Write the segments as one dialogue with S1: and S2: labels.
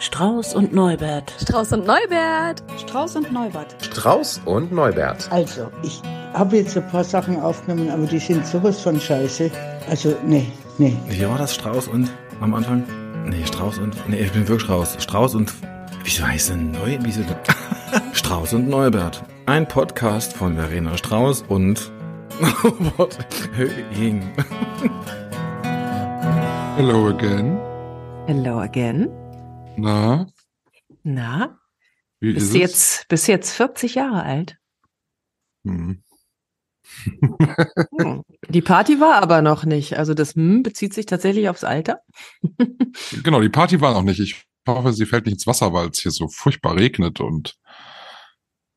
S1: Strauß und Neubert.
S2: Strauß und Neubert.
S3: Strauß und Neubert.
S4: Strauß und Neubert.
S5: Also, ich habe jetzt ein paar Sachen aufgenommen, aber die sind sowas von scheiße. Also, nee, nee.
S6: Wie war das? Strauß und am Anfang? Nee, Strauß und. Nee, ich bin wirklich raus. Strauß und. Wieso heißt denn Neu? Wieso denn? Strauß und Neubert. Ein Podcast von Verena Strauß und. Robert Höhing.
S7: Hello again.
S3: Hello again.
S7: Na,
S3: Na,
S7: wie
S3: bist
S7: ist
S3: jetzt, bist jetzt 40 Jahre alt?
S7: Hm.
S3: Hm. Die Party war aber noch nicht. Also das hm bezieht sich tatsächlich aufs Alter.
S7: Genau, die Party war noch nicht. Ich hoffe, sie fällt nicht ins Wasser, weil es hier so furchtbar regnet und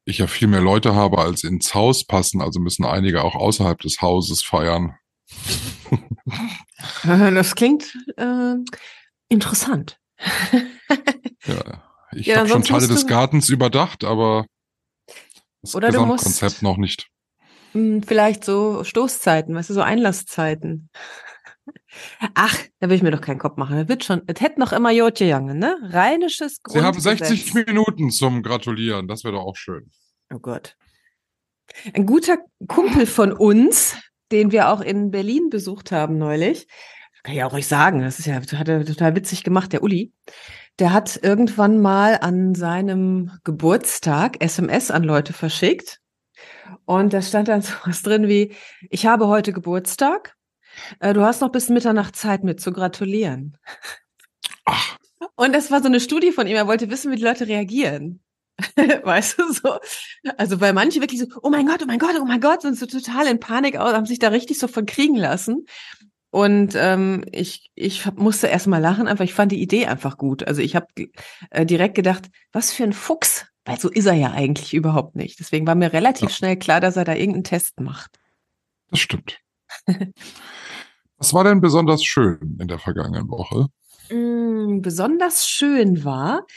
S7: ich ja viel mehr Leute habe, als ins Haus passen. Also müssen einige auch außerhalb des Hauses feiern.
S3: Das klingt äh, interessant.
S7: Ja, ich
S3: Ja,
S7: habe schon Teile des Gartens überdacht, aber das
S3: Oder
S7: Gesamtkonzept noch nicht.
S3: Hm, Vielleicht so Stoßzeiten, weißt du, so Einlasszeiten. Ach, da will ich mir doch keinen Kopf machen. Das wird schon, es hätte noch immer Jotje Jange, ne? Rheinisches
S7: Sie haben
S3: Grundgesetz.
S7: 60 Minuten zum Gratulieren. Das wäre doch auch schön.
S3: Oh Gott. Ein guter Kumpel von uns, den wir auch in Berlin besucht haben neulich, kann ich auch euch sagen, das ist ja hat er total witzig gemacht, der Uli. Der hat irgendwann mal an seinem Geburtstag SMS an Leute verschickt. Und da stand dann sowas drin wie, ich habe heute Geburtstag. Äh, Du hast noch bis Mitternacht Zeit mit zu gratulieren.
S7: Ach,
S3: Und das war so eine Studie von ihm. Er wollte wissen, wie die Leute reagieren. weißt du so? Also weil manche wirklich so, oh mein Gott, oh mein Gott, oh mein Gott, sind so total in Panik aus, haben sich da richtig so von kriegen lassen. Und ähm, ich, ich musste erst mal lachen, einfach ich fand die Idee einfach gut. Also ich habe äh, direkt gedacht, was für ein Fuchs, weil so ist er ja eigentlich überhaupt nicht. Deswegen war mir relativ
S7: Ja.
S3: schnell klar, dass er da irgendeinen Test macht.
S7: das stimmt. Was war denn besonders schön in der vergangenen Woche?
S3: Mm, besonders schön war,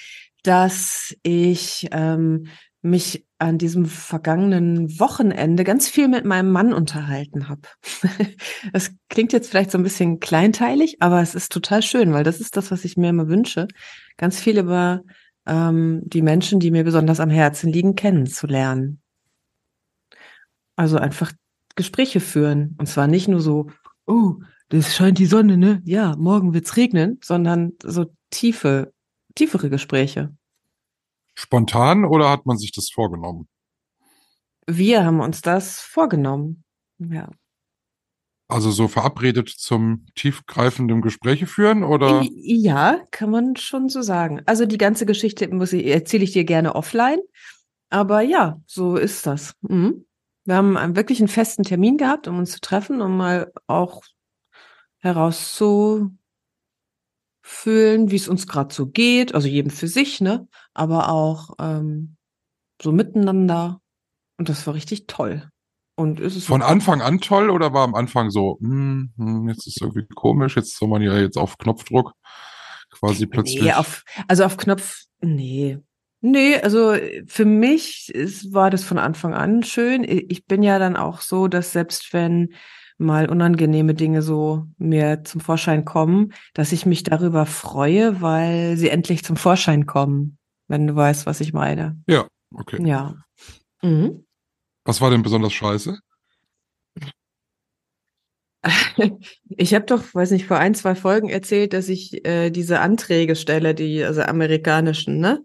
S3: dass ich ähm, mich an diesem vergangenen Wochenende ganz viel mit meinem Mann unterhalten habe. Das klingt jetzt vielleicht so ein bisschen kleinteilig, aber es ist total schön, weil das ist das, was ich mir immer wünsche, ganz viel über ähm, die Menschen, die mir besonders am Herzen liegen, kennenzulernen. Also einfach Gespräche führen. Und zwar nicht nur so, oh, das scheint die Sonne, ne? Ja, morgen wird's regnen, sondern so tiefe, tiefere Gespräche.
S7: Spontan oder hat man sich das vorgenommen?
S3: Wir haben uns das vorgenommen. Ja.
S7: Also so verabredet zum tiefgreifenden Gespräche führen oder?
S3: Ja, kann man schon so sagen. Also die ganze Geschichte muss ich, erzähle ich dir gerne offline. Aber ja, so ist das. Mhm. Wir haben einen, wirklich einen festen Termin gehabt, um uns zu treffen, um mal auch herauszufühlen, wie es uns gerade so geht. Also jedem für sich, ne? Aber auch ähm, so miteinander. Und das war richtig toll. Und ist es
S7: Von Anfang an toll oder war am Anfang so, hm, hm, jetzt ist irgendwie komisch, jetzt soll man ja jetzt auf Knopfdruck quasi plötzlich.
S3: Nee, auf, also auf Knopf, nee. Nee, also für mich ist, war das von Anfang an schön. Ich bin ja dann auch so, dass selbst wenn mal unangenehme Dinge so mir zum Vorschein kommen, dass ich mich darüber freue, weil sie endlich zum Vorschein kommen, wenn du weißt, was ich meine.
S7: ja, okay.
S3: Ja. Mhm.
S7: Was war denn besonders scheiße?
S3: Ich habe doch, weiß nicht, vor ein, zwei Folgen erzählt, dass ich äh, diese Anträge stelle, die, also amerikanischen, ne?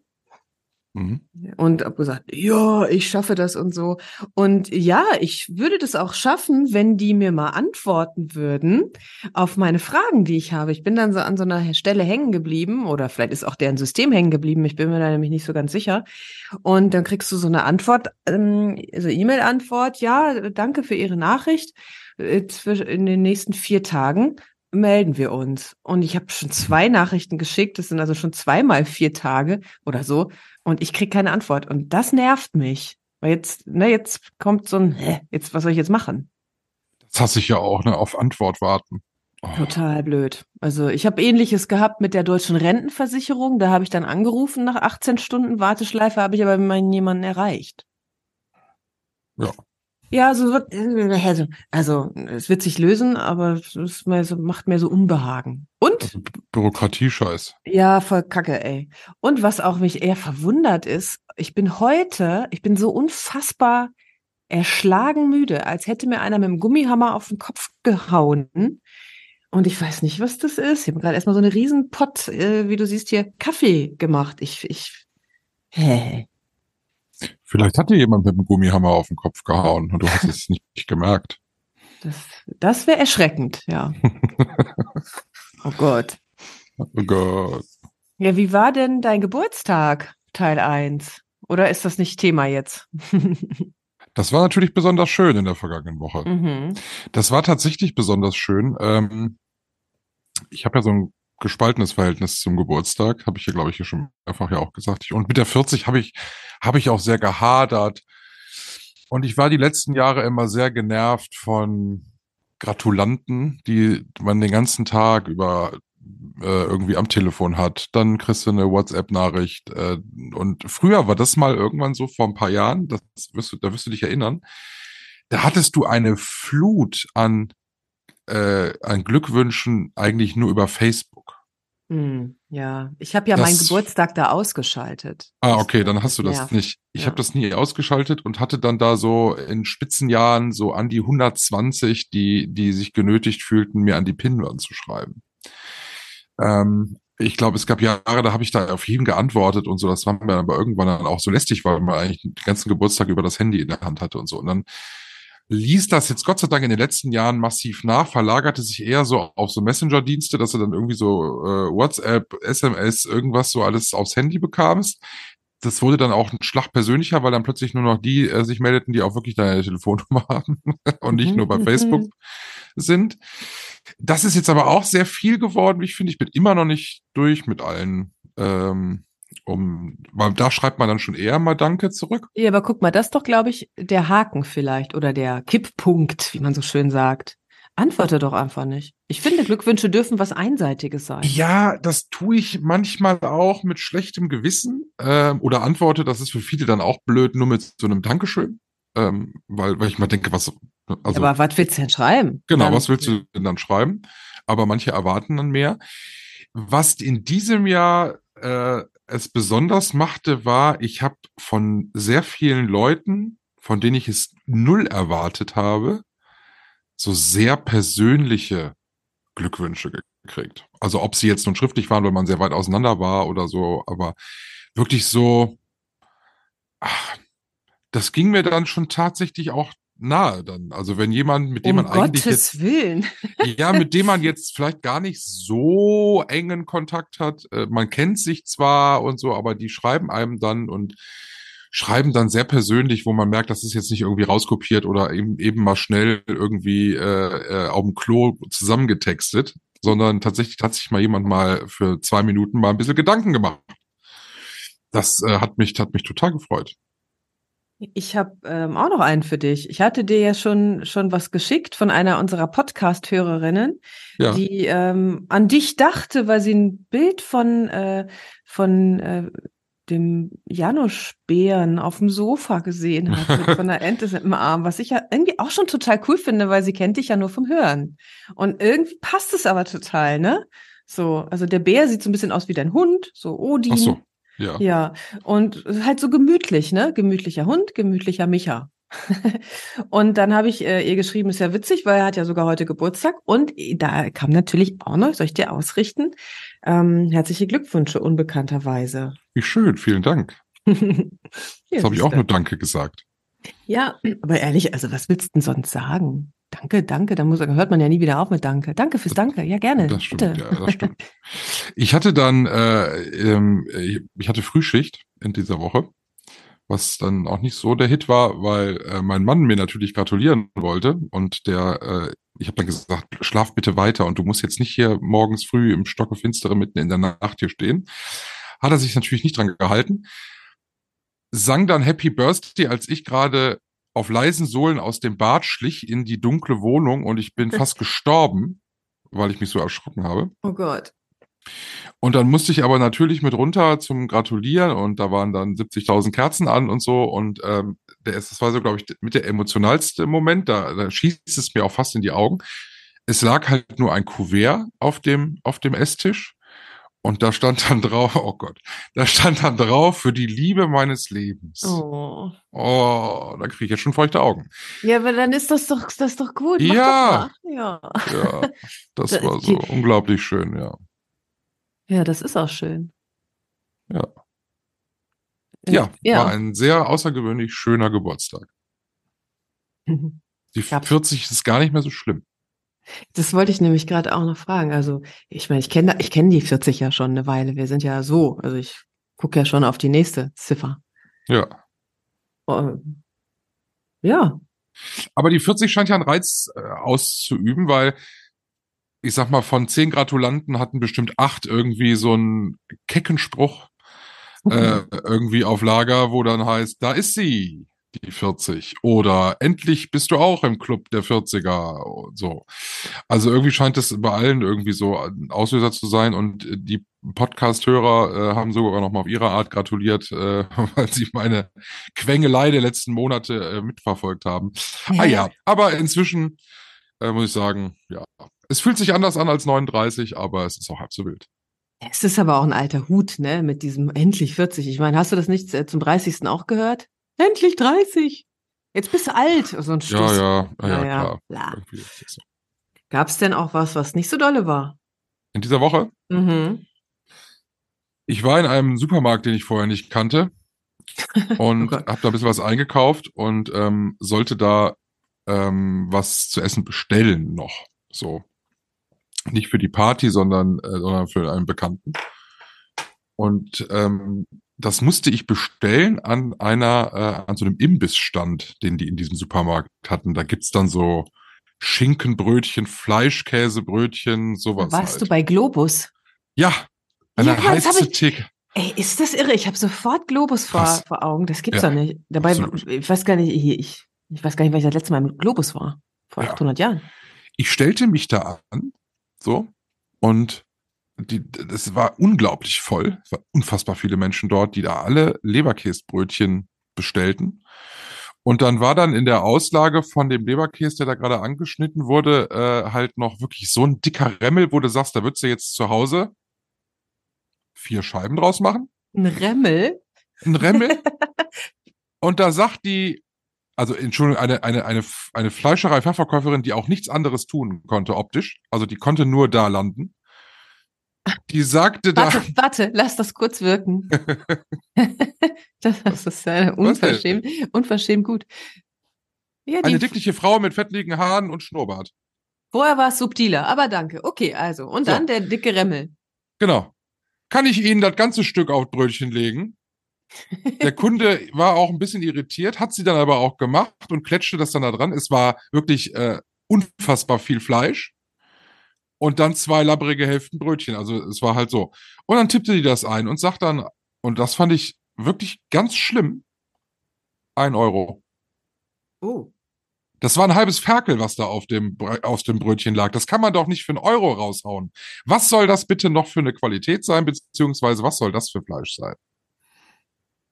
S7: Mhm.
S3: Und hab gesagt, ja, ich schaffe das und so. Und ja, ich würde das auch schaffen, wenn die mir mal antworten würden auf meine Fragen, die ich habe. Ich bin dann so an so einer Stelle hängen geblieben oder vielleicht ist auch deren System hängen geblieben. Ich bin mir da nämlich nicht so ganz sicher. Und dann kriegst du so eine Antwort, also E-Mail-Antwort, ja, danke für Ihre Nachricht. Äh, In den nächsten vier Tagen melden wir uns. Und ich habe schon zwei Nachrichten geschickt. Das sind also schon zweimal vier Tage oder so. Und ich krieg keine Antwort. Und das nervt mich. Weil jetzt, ne, jetzt kommt so ein, hä, jetzt, was soll ich jetzt machen?
S7: Das hasse ich ja auch, ne, auf Antwort warten. Oh,
S3: Total blöd. Also ich habe ähnliches gehabt mit der deutschen Rentenversicherung. Da habe ich dann angerufen nach 18 Stunden Warteschleife, habe ich aber meinen jemanden erreicht.
S7: Ja.
S3: Ja, also, wird- also, also es wird sich lösen, aber es so, macht mir so Unbehagen. Und
S7: Also, Bürokratiescheiß.
S3: Ja, voll kacke, ey. Und was auch mich eher verwundert ist, ich bin heute, ich bin so unfassbar erschlagen müde, als hätte mir einer mit dem Gummihammer auf den Kopf gehauen. Und ich weiß nicht, was das ist. Ich habe gerade erstmal so eine riesen Pott, äh, wie du siehst hier, Kaffee gemacht. Ich, ich, hä?
S7: Vielleicht hat dir jemand mit dem Gummihammer auf den Kopf gehauen und du hast es nicht gemerkt.
S3: Das, das wäre erschreckend, ja. oh Gott.
S7: Oh Gott.
S3: Ja, wie war denn dein Geburtstag, Teil 1? Oder ist das nicht Thema jetzt?
S7: Das war natürlich besonders schön in der vergangenen Woche.
S3: mhm.
S7: Das war tatsächlich besonders schön. Ähm, ich habe ja so ein gespaltenes Verhältnis zum Geburtstag, habe ich ja, glaube ich, hier schon mehrfach ja auch gesagt. Und mit der 40 habe ich, habe ich auch sehr gehadert. Und ich war die letzten Jahre immer sehr genervt von Gratulanten, die man den ganzen Tag über äh, irgendwie am Telefon hat. Dann kriegst du eine WhatsApp-Nachricht. Äh, und früher war das mal irgendwann so vor ein paar Jahren, das wirst du, da wirst du dich erinnern. Da hattest du eine Flut an äh, an Glückwünschen eigentlich nur über Facebook.
S3: Hm, ja, ich habe ja meinen
S7: Das-
S3: Geburtstag da ausgeschaltet.
S7: Ah, okay, dann hast du das
S3: nervt.
S7: nicht. Ich
S3: Ja.
S7: habe das nie ausgeschaltet und hatte dann da so in Spitzenjahren so an die 120, die, die sich genötigt fühlten, mir an die Pinnwand zu schreiben. Ähm, ich glaube, es gab Jahre, da habe ich da auf jeden geantwortet und so. Das war mir aber irgendwann dann auch so lästig, weil man eigentlich den ganzen Geburtstag über das Handy in der Hand hatte und so. Und dann ließ das jetzt Gott sei Dank in den letzten Jahren massiv nach, verlagerte sich eher so auf so Messenger-Dienste, dass du dann irgendwie so äh, WhatsApp, SMS, irgendwas so alles aufs Handy bekamst. Das wurde dann auch ein Schlag persönlicher, weil dann plötzlich nur noch die äh, sich meldeten, die auch wirklich deine Telefonnummer haben und nicht nur bei
S3: Mhm.
S7: Facebook sind. Das ist jetzt aber auch sehr viel geworden. Ich finde, ich bin immer noch nicht durch mit allen. Ähm, um, weil da schreibt man dann schon eher mal Danke zurück.
S3: Ja, aber guck mal, das ist doch, glaube ich, der Haken vielleicht oder der Kipppunkt, wie man so schön sagt. Antworte doch einfach nicht. Ich finde, Glückwünsche dürfen was Einseitiges sein.
S7: Ja, das tue ich manchmal auch mit schlechtem Gewissen ähm, oder antworte, das ist für viele dann auch blöd, nur mit so einem Dankeschön. Ähm, weil, weil ich mal denke, was, also
S3: aber was willst du denn schreiben?
S7: Genau,
S3: Dann-
S7: was willst du denn dann schreiben? Aber manche erwarten dann mehr. Was in diesem Jahr äh, es besonders machte, war, ich habe von sehr vielen Leuten, von denen ich es null erwartet habe, so sehr persönliche Glückwünsche gekriegt. Also ob sie jetzt nun schriftlich waren, weil man sehr weit auseinander war oder so, aber wirklich so, ach, das ging mir dann schon tatsächlich auch nahe dann. Also wenn jemand, mit dem
S3: Um
S7: man eigentlich jetzt
S3: Gottes Willen.
S7: ja, mit dem man jetzt vielleicht gar nicht so engen Kontakt hat. Äh, Man kennt sich zwar und so, aber die schreiben einem dann und schreiben dann sehr persönlich, wo man merkt, das ist jetzt nicht irgendwie rauskopiert oder eben, eben mal schnell irgendwie äh, äh, auf dem Klo zusammengetextet, sondern tatsächlich hat sich mal jemand mal für zwei Minuten mal ein bisschen Gedanken gemacht. Das äh, hat mich hat mich total gefreut.
S3: Ich habe ähm, auch noch einen für dich. Ich hatte dir ja schon schon was geschickt von einer unserer Podcast-Hörerinnen,
S7: Ja.
S3: die ähm, an dich dachte, weil sie ein Bild von äh, von äh, dem Janusz-Bären auf dem Sofa gesehen hat, mit von einer Ente im Arm, was ich ja irgendwie auch schon total cool finde, weil sie kennt dich ja nur vom Hören. Und irgendwie passt es aber total, ne? So, also der Bär sieht so ein bisschen aus wie dein Hund, so Odin.
S7: Ach so, ja.
S3: Ja, und halt so gemütlich, ne? Gemütlicher Hund, gemütlicher Micha. und dann habe ich äh, ihr geschrieben, ist ja witzig, weil er hat ja sogar heute Geburtstag. Und da kam natürlich auch noch, soll ich dir ausrichten, ähm, herzliche Glückwünsche unbekannterweise.
S7: Wie schön, vielen Dank. Das habe ich auch nur Danke gesagt.
S3: Ja, aber ehrlich, also was willst du denn sonst sagen? Danke, danke, da muss, hört man ja nie wieder auf mit Danke. Danke fürs Danke, ja gerne.
S7: Das stimmt,
S3: bitte.
S7: ja, das stimmt. Ich hatte dann, äh, ähm, ich ich hatte Frühschicht in dieser Woche, was dann auch nicht so der Hit war, weil äh, mein Mann mir natürlich gratulieren wollte und der, äh, ich habe dann gesagt, schlaf bitte weiter und du musst jetzt nicht hier morgens früh im Stocke Finstere mitten in der Nacht hier stehen. Hat er sich natürlich nicht dran gehalten. Sang dann Happy Birthday, als ich gerade auf leisen Sohlen aus dem Bad schlich in die dunkle Wohnung und ich bin fast gestorben, weil ich mich so erschrocken habe.
S3: Oh Gott.
S7: Und dann musste ich aber natürlich mit runter zum Gratulieren und da waren dann 70.000 Kerzen an und so und ähm, der das war so, glaube ich, mit der emotionalste Moment, da, da schießt es mir auch fast in die Augen. Es lag halt nur ein Kuvert auf dem, auf dem Esstisch Und da stand dann drauf, oh Gott, da stand dann drauf für die Liebe meines Lebens.
S3: Oh.
S7: Oh, da kriege ich jetzt schon feuchte Augen.
S3: Ja, aber dann ist das doch, das doch gut. Mach
S7: Ja.
S3: Doch ja.
S7: Ja, das
S3: Da-
S7: war so unglaublich schön, ja.
S3: Ja, das ist auch schön.
S7: Ja. Ja,
S3: ja.
S7: war ein sehr außergewöhnlich schöner Geburtstag. Die
S3: Gab's-
S7: 40 ist gar nicht mehr so schlimm.
S3: Das wollte ich nämlich gerade auch noch fragen. Also, ich meine, ich kenne ich kenne die 40 ja schon eine Weile. Wir sind ja so, also ich gucke ja schon auf die nächste Ziffer.
S7: Ja.
S3: Ähm, Ja,
S7: Aber die 40 scheint ja einen Reiz äh, auszuüben, weil ich sag mal, von zehn Gratulanten hatten bestimmt acht irgendwie so einen kecken Spruch äh, irgendwie auf Lager, wo dann heißt, da ist sie, die 40. Oder endlich bist du auch im Club der 40er und so. Also irgendwie scheint es bei allen irgendwie so ein Auslöser zu sein und die Podcast-Hörer äh, haben sogar noch mal auf ihre Art gratuliert, äh, weil sie meine Quengelei der letzten Monate äh, mitverfolgt haben. Ah ja, aber inzwischen äh, muss ich sagen, ja, es fühlt sich anders an als 39, aber es ist auch halb so wild.
S3: es ist aber auch ein alter Hut, ne, mit diesem endlich 40. Ich meine, hast du das nicht äh, zum 30. auch gehört? Endlich 30. Jetzt bist du alt. So ein
S7: Ja, ja, ja, ja,
S3: Naja,
S7: klar. so.
S3: Gab's denn auch was, was nicht so dolle war?
S7: In dieser Woche,
S3: Mhm.
S7: ich war in einem Supermarkt, den ich vorher nicht kannte und
S3: Oh
S7: habe da ein bisschen was eingekauft und ähm, sollte da ähm, was zu essen bestellen noch. So. Nicht für die Party, sondern, äh, sondern für einen Bekannten. Und ähm, das musste ich bestellen an einer, äh, an so einem Imbissstand, den die in diesem Supermarkt hatten. Da gibt's dann so Schinkenbrötchen, Fleischkäsebrötchen, sowas.
S3: Warst
S7: halt.
S3: du bei Globus?
S7: Ja, eine
S3: Ja,
S7: heiße Theke.
S3: Ey, ist das irre? Ich habe sofort Globus vor,
S7: Krass.
S3: vor Augen. Das gibt's
S7: Ja,
S3: doch nicht. Dabei,
S7: absolut.
S3: ich weiß gar nicht, ich, ich, ich weiß gar nicht, weil ich das letzte Mal im Globus war. Vor
S7: Ja.
S3: 800 Jahren.
S7: Ich stellte mich da an, so, und die, das war unglaublich voll. Es waren unfassbar viele Menschen dort, die da alle Leberkäsbrötchen bestellten. Und dann war dann in der Auslage von dem Leberkäse, der da gerade angeschnitten wurde, äh, halt noch wirklich so ein dicker Remmel, wo du sagst, da würdest du jetzt zu Hause vier Scheiben draus machen.
S3: Ein Remmel?
S7: Ein Remmel. und da sagt die, also Entschuldigung, eine, eine, eine, eine Fleischerei Fachverkäuferin, die auch nichts anderes tun konnte optisch, also die konnte nur da landen. Die sagte da,
S3: Warte, warte, lass das kurz wirken. das, das ist ja
S7: denn?
S3: unverschämt, unverschämt gut. Ja,
S7: eine dickliche Frau mit fettligen Haaren und Schnurrbart.
S3: vorher war es subtiler, aber danke. Okay, also. Und
S7: So.
S3: dann der dicke Remmel.
S7: Genau. Kann ich Ihnen das ganze Stück auf Brötchen legen? Der Kunde war auch ein bisschen irritiert, hat sie dann aber auch gemacht und kletschte das dann da dran. Es war wirklich äh, unfassbar viel Fleisch und dann zwei labbrige Hälften Brötchen. Also es war halt so. Und dann tippte die das ein und sagt dann, und das fand ich wirklich ganz schlimm, ein Euro.
S3: Oh.
S7: Das war ein halbes Ferkel, was da auf dem, auf dem Brötchen lag. Das kann man doch nicht für einen Euro raushauen. Was soll das bitte noch für eine Qualität sein, beziehungsweise was soll das für Fleisch sein?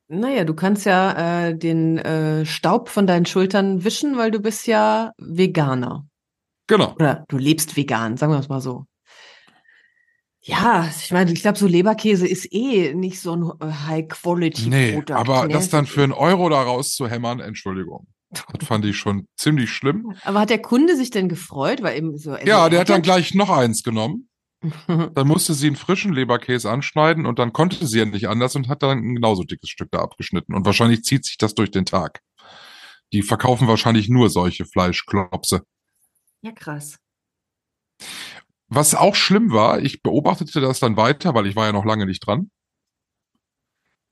S3: Naja, du kannst ja äh, den äh, Staub von deinen Schultern wischen, weil du bist ja Veganer.
S7: Genau.
S3: Oder du lebst vegan, sagen wir es mal so. Ja, ich meine, ich glaube, so Leberkäse ist eh nicht so ein äh, High-Quality-Produkt.
S7: Nee, aber
S3: ne?
S7: das dann für einen Euro da rauszuhämmern, Entschuldigung. Das fand ich schon ziemlich schlimm.
S3: Aber hat der Kunde sich denn gefreut? Weil eben so. also
S7: Ja,
S3: er
S7: der hat dann gleich noch eins genommen. Dann musste sie einen frischen Leberkäse anschneiden und dann konnte sie ja nicht anders und hat dann ein genauso dickes Stück da abgeschnitten. Und wahrscheinlich zieht sich das durch den Tag. Die verkaufen wahrscheinlich nur solche Fleischklopse.
S3: Ja, krass.
S7: Was auch schlimm war, ich beobachtete das dann weiter, weil ich war ja noch lange nicht dran.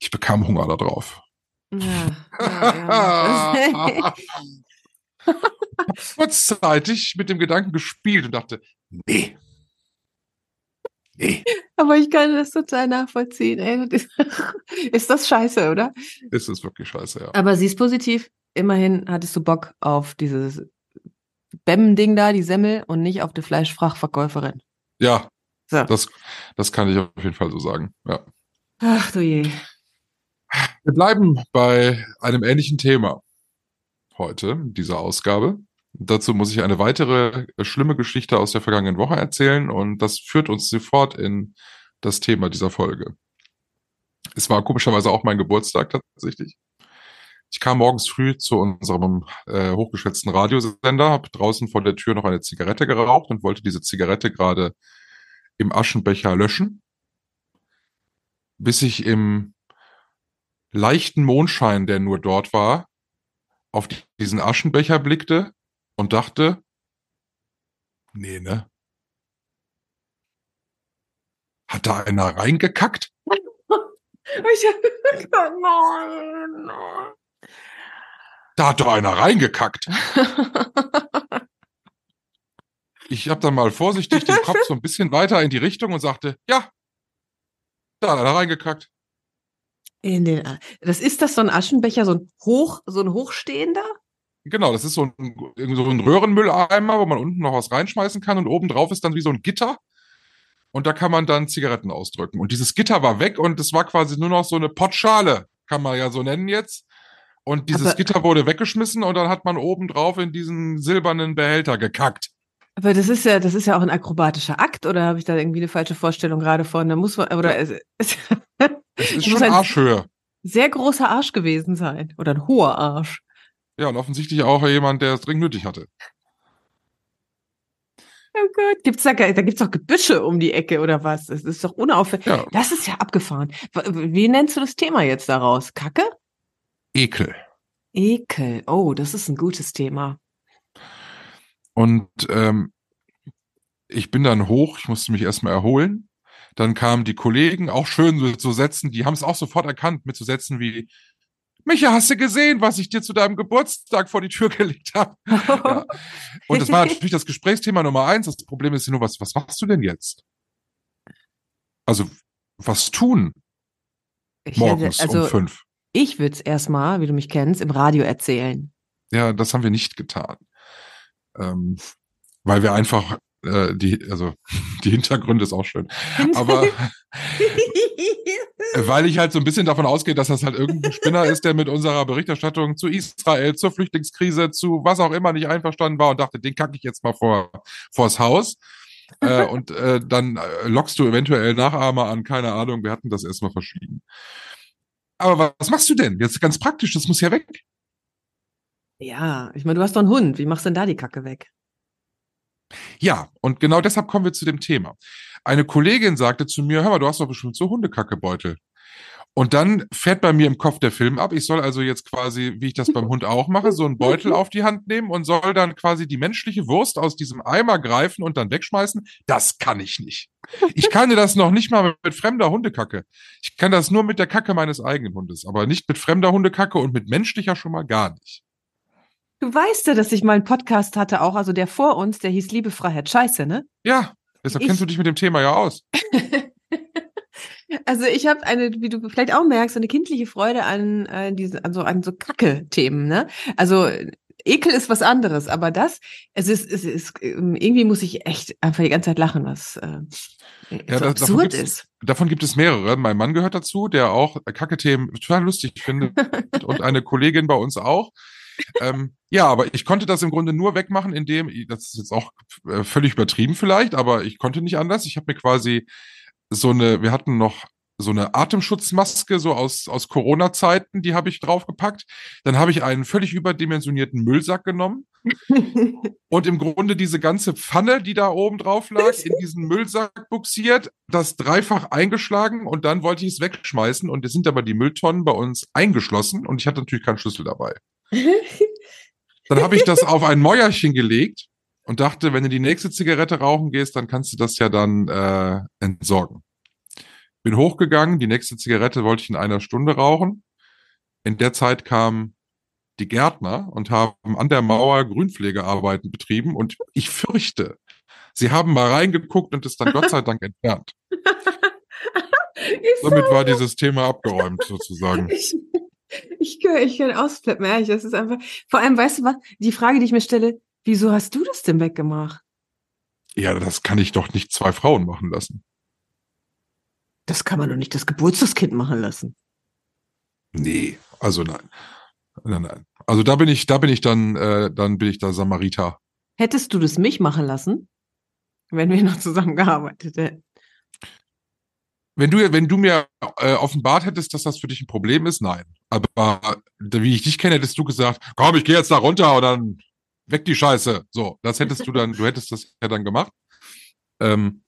S7: Ich bekam Hunger da drauf.
S3: Ja, ja, ja.
S7: Kurzzeitig mit dem Gedanken gespielt und dachte, nee. Nee,
S3: aber ich kann das total nachvollziehen. Ey. Ist das scheiße, oder?
S7: ist es wirklich scheiße, ja.
S3: Aber sie ist positiv. Immerhin hattest du Bock auf dieses Bem-Ding da, die Semmel, und nicht auf die Fleischfachverkäuferin.
S7: Ja,
S3: So.
S7: das, das kann ich auf jeden Fall so sagen. Ja.
S3: Ach du je.
S7: Wir bleiben bei einem ähnlichen Thema heute, dieser Ausgabe. Dazu muss ich eine weitere äh, schlimme Geschichte aus der vergangenen Woche erzählen und das führt uns sofort in das Thema dieser Folge. Es war komischerweise auch mein Geburtstag tatsächlich. Ich kam morgens früh zu unserem äh, hochgeschätzten Radiosender, habe draußen vor der Tür noch eine Zigarette geraucht und wollte diese Zigarette gerade im Aschenbecher löschen, bis ich im leichten Mondschein, der nur dort war, auf diesen Aschenbecher blickte und dachte, nee, ne? Hat da einer reingekackt?
S3: Ich hab, nein.
S7: Da hat doch einer reingekackt. Ich habe dann mal vorsichtig den Kopf so ein bisschen weiter in die Richtung und sagte, ja, da hat einer reingekackt.
S3: In den, A- das ist das so ein Aschenbecher, so ein hoch, so ein hochstehender?
S7: Genau, das ist so ein, so ein Röhrenmülleimer, wo man unten noch was reinschmeißen kann und oben drauf ist dann wie so ein Gitter. Und da kann man dann Zigaretten ausdrücken. Und dieses Gitter war weg und es war quasi nur noch so eine Pottschale, kann man ja so nennen jetzt. Und dieses
S3: Aber-
S7: Gitter wurde weggeschmissen und dann hat man oben drauf in diesen silbernen Behälter gekackt.
S3: Aber das ist ja, das ist ja auch ein akrobatischer Akt, oder habe ich da irgendwie eine falsche Vorstellung gerade von? Da muss man, oder es, es
S7: Es ist schon
S3: ein-
S7: Arschhöhe.
S3: sehr großer Arsch gewesen sein. Oder ein hoher Arsch.
S7: Ja, und offensichtlich auch jemand, der es dringend nötig hatte.
S3: Oh Gott. Gibt's da, da gibt's doch Gebüsche um die Ecke oder was? Das ist doch unauffällig.
S7: Ja,
S3: Das ist ja abgefahren. Wie nennst du das Thema jetzt daraus? Kacke?
S7: Ekel.
S3: Ekel. Oh, das ist ein gutes Thema.
S7: Und ähm, ich bin dann hoch, ich musste mich erstmal erholen. Dann kamen die Kollegen, auch schön mit so Sätzen, die haben es auch sofort erkannt, mit so Sätzen wie, Micha, hast du gesehen, was ich dir zu deinem Geburtstag vor die Tür gelegt habe? Ja. Und das war natürlich das Gesprächsthema Nummer eins. Das Problem ist nur, was, was machst du denn jetzt? Also, was tun
S3: Ich hätte-
S7: morgens
S3: also,
S7: um fünf?
S3: Ich würde es erstmal, wie du mich kennst, im Radio erzählen.
S7: Ja, das haben wir nicht getan. Ähm, weil wir einfach äh, die, also die Hintergründe ist auch schön. Aber weil ich halt so ein bisschen davon ausgehe, dass das halt irgendein Spinner ist, der mit unserer Berichterstattung zu Israel, zur Flüchtlingskrise, zu was auch immer nicht einverstanden war und dachte, den kacke ich jetzt mal vor vors Haus. äh, und äh, dann äh, lockst du eventuell Nachahmer an, keine Ahnung, wir hatten das erstmal verschieden. Aber was machst du denn? Jetzt ganz praktisch, das muss ja weg.
S3: ja, ich meine, du hast doch einen Hund. Wie machst du denn da die Kacke weg?
S7: Ja, und genau deshalb kommen wir zu dem Thema. Eine Kollegin sagte zu mir, hör mal, du hast doch bestimmt so Hundekackebeutel. Und dann fährt bei mir im Kopf der Film ab. Ich soll also jetzt quasi, wie ich das beim Hund auch mache, so einen Beutel auf die Hand nehmen und soll dann quasi die menschliche Wurst aus diesem Eimer greifen und dann wegschmeißen. Das kann ich nicht. Ich kann das noch nicht mal mit fremder Hundekacke. Ich kann das nur mit der Kacke meines eigenen Hundes, aber nicht mit fremder Hundekacke und mit menschlicher schon mal gar nicht.
S3: Du weißt ja, dass ich mal einen Podcast hatte, auch, also der vor uns, der hieß Liebe Freiheit Scheiße, ne?
S7: Ja, deshalb
S3: Ich-
S7: kennst du dich mit dem Thema ja aus.
S3: Also ich habe eine, wie du vielleicht auch merkst, eine kindliche Freude an, äh, diese, an so, an so Kacke-Themen, ne? Also Ekel ist was anderes, aber das, es ist, es ist, ähm, irgendwie muss ich echt einfach die ganze Zeit lachen, was äh,
S7: Ja,
S3: so
S7: da- davon
S3: absurd
S7: gibt's-
S3: ist.
S7: Davon gibt es mehrere. Mein Mann gehört dazu, der auch Kacke-Themen total lustig findet und eine Kollegin bei uns auch. Ähm, ja, aber ich konnte das im Grunde nur wegmachen, indem, das ist jetzt auch äh, völlig übertrieben vielleicht, aber ich konnte nicht anders. Ich habe mir quasi so eine, wir hatten noch so eine Atemschutzmaske so aus, aus Corona-Zeiten, die habe ich draufgepackt. Dann habe ich einen völlig überdimensionierten Müllsack genommen und im Grunde diese ganze Pfanne, die da oben drauf lag, in diesen Müllsack buxiert, das dreifach eingeschlagen und dann wollte ich es wegschmeißen und es sind aber die Mülltonnen bei uns eingeschlossen und ich hatte natürlich keinen Schlüssel dabei. Dann habe ich das auf ein Mäuerchen gelegt und dachte, wenn du die nächste Zigarette rauchen gehst, dann kannst du das ja dann äh, entsorgen. Bin hochgegangen, die nächste Zigarette wollte ich in einer Stunde rauchen. In der Zeit kamen die Gärtner und haben an der Mauer Grünpflegearbeiten betrieben und ich fürchte, sie haben mal reingeguckt und es dann Gott sei Dank entfernt. Somit war dieses Thema abgeräumt sozusagen.
S3: Ich, ich kann, ich kann ausflippen, ehrlich. Das ist einfach. Vor allem, weißt du was? Die Frage, die ich mir stelle, wieso hast du das denn weggemacht?
S7: Ja, das kann ich doch nicht zwei Frauen machen lassen.
S3: Das kann man doch nicht das Geburtstagskind machen lassen.
S7: Nee, also nein. Nein, nein. Also da bin ich, da bin ich dann, äh, dann bin ich da Samariter.
S3: Hättest du das mich machen lassen, wenn wir noch zusammengearbeitet hätten?
S7: wenn du, wenn du mir äh, offenbart hättest, dass das für dich ein Problem ist, nein. Aber wie ich dich kenne, hättest du gesagt, komm, ich gehe jetzt da runter und dann weg die Scheiße. So, das hättest du dann, du hättest das ja dann gemacht. Ähm,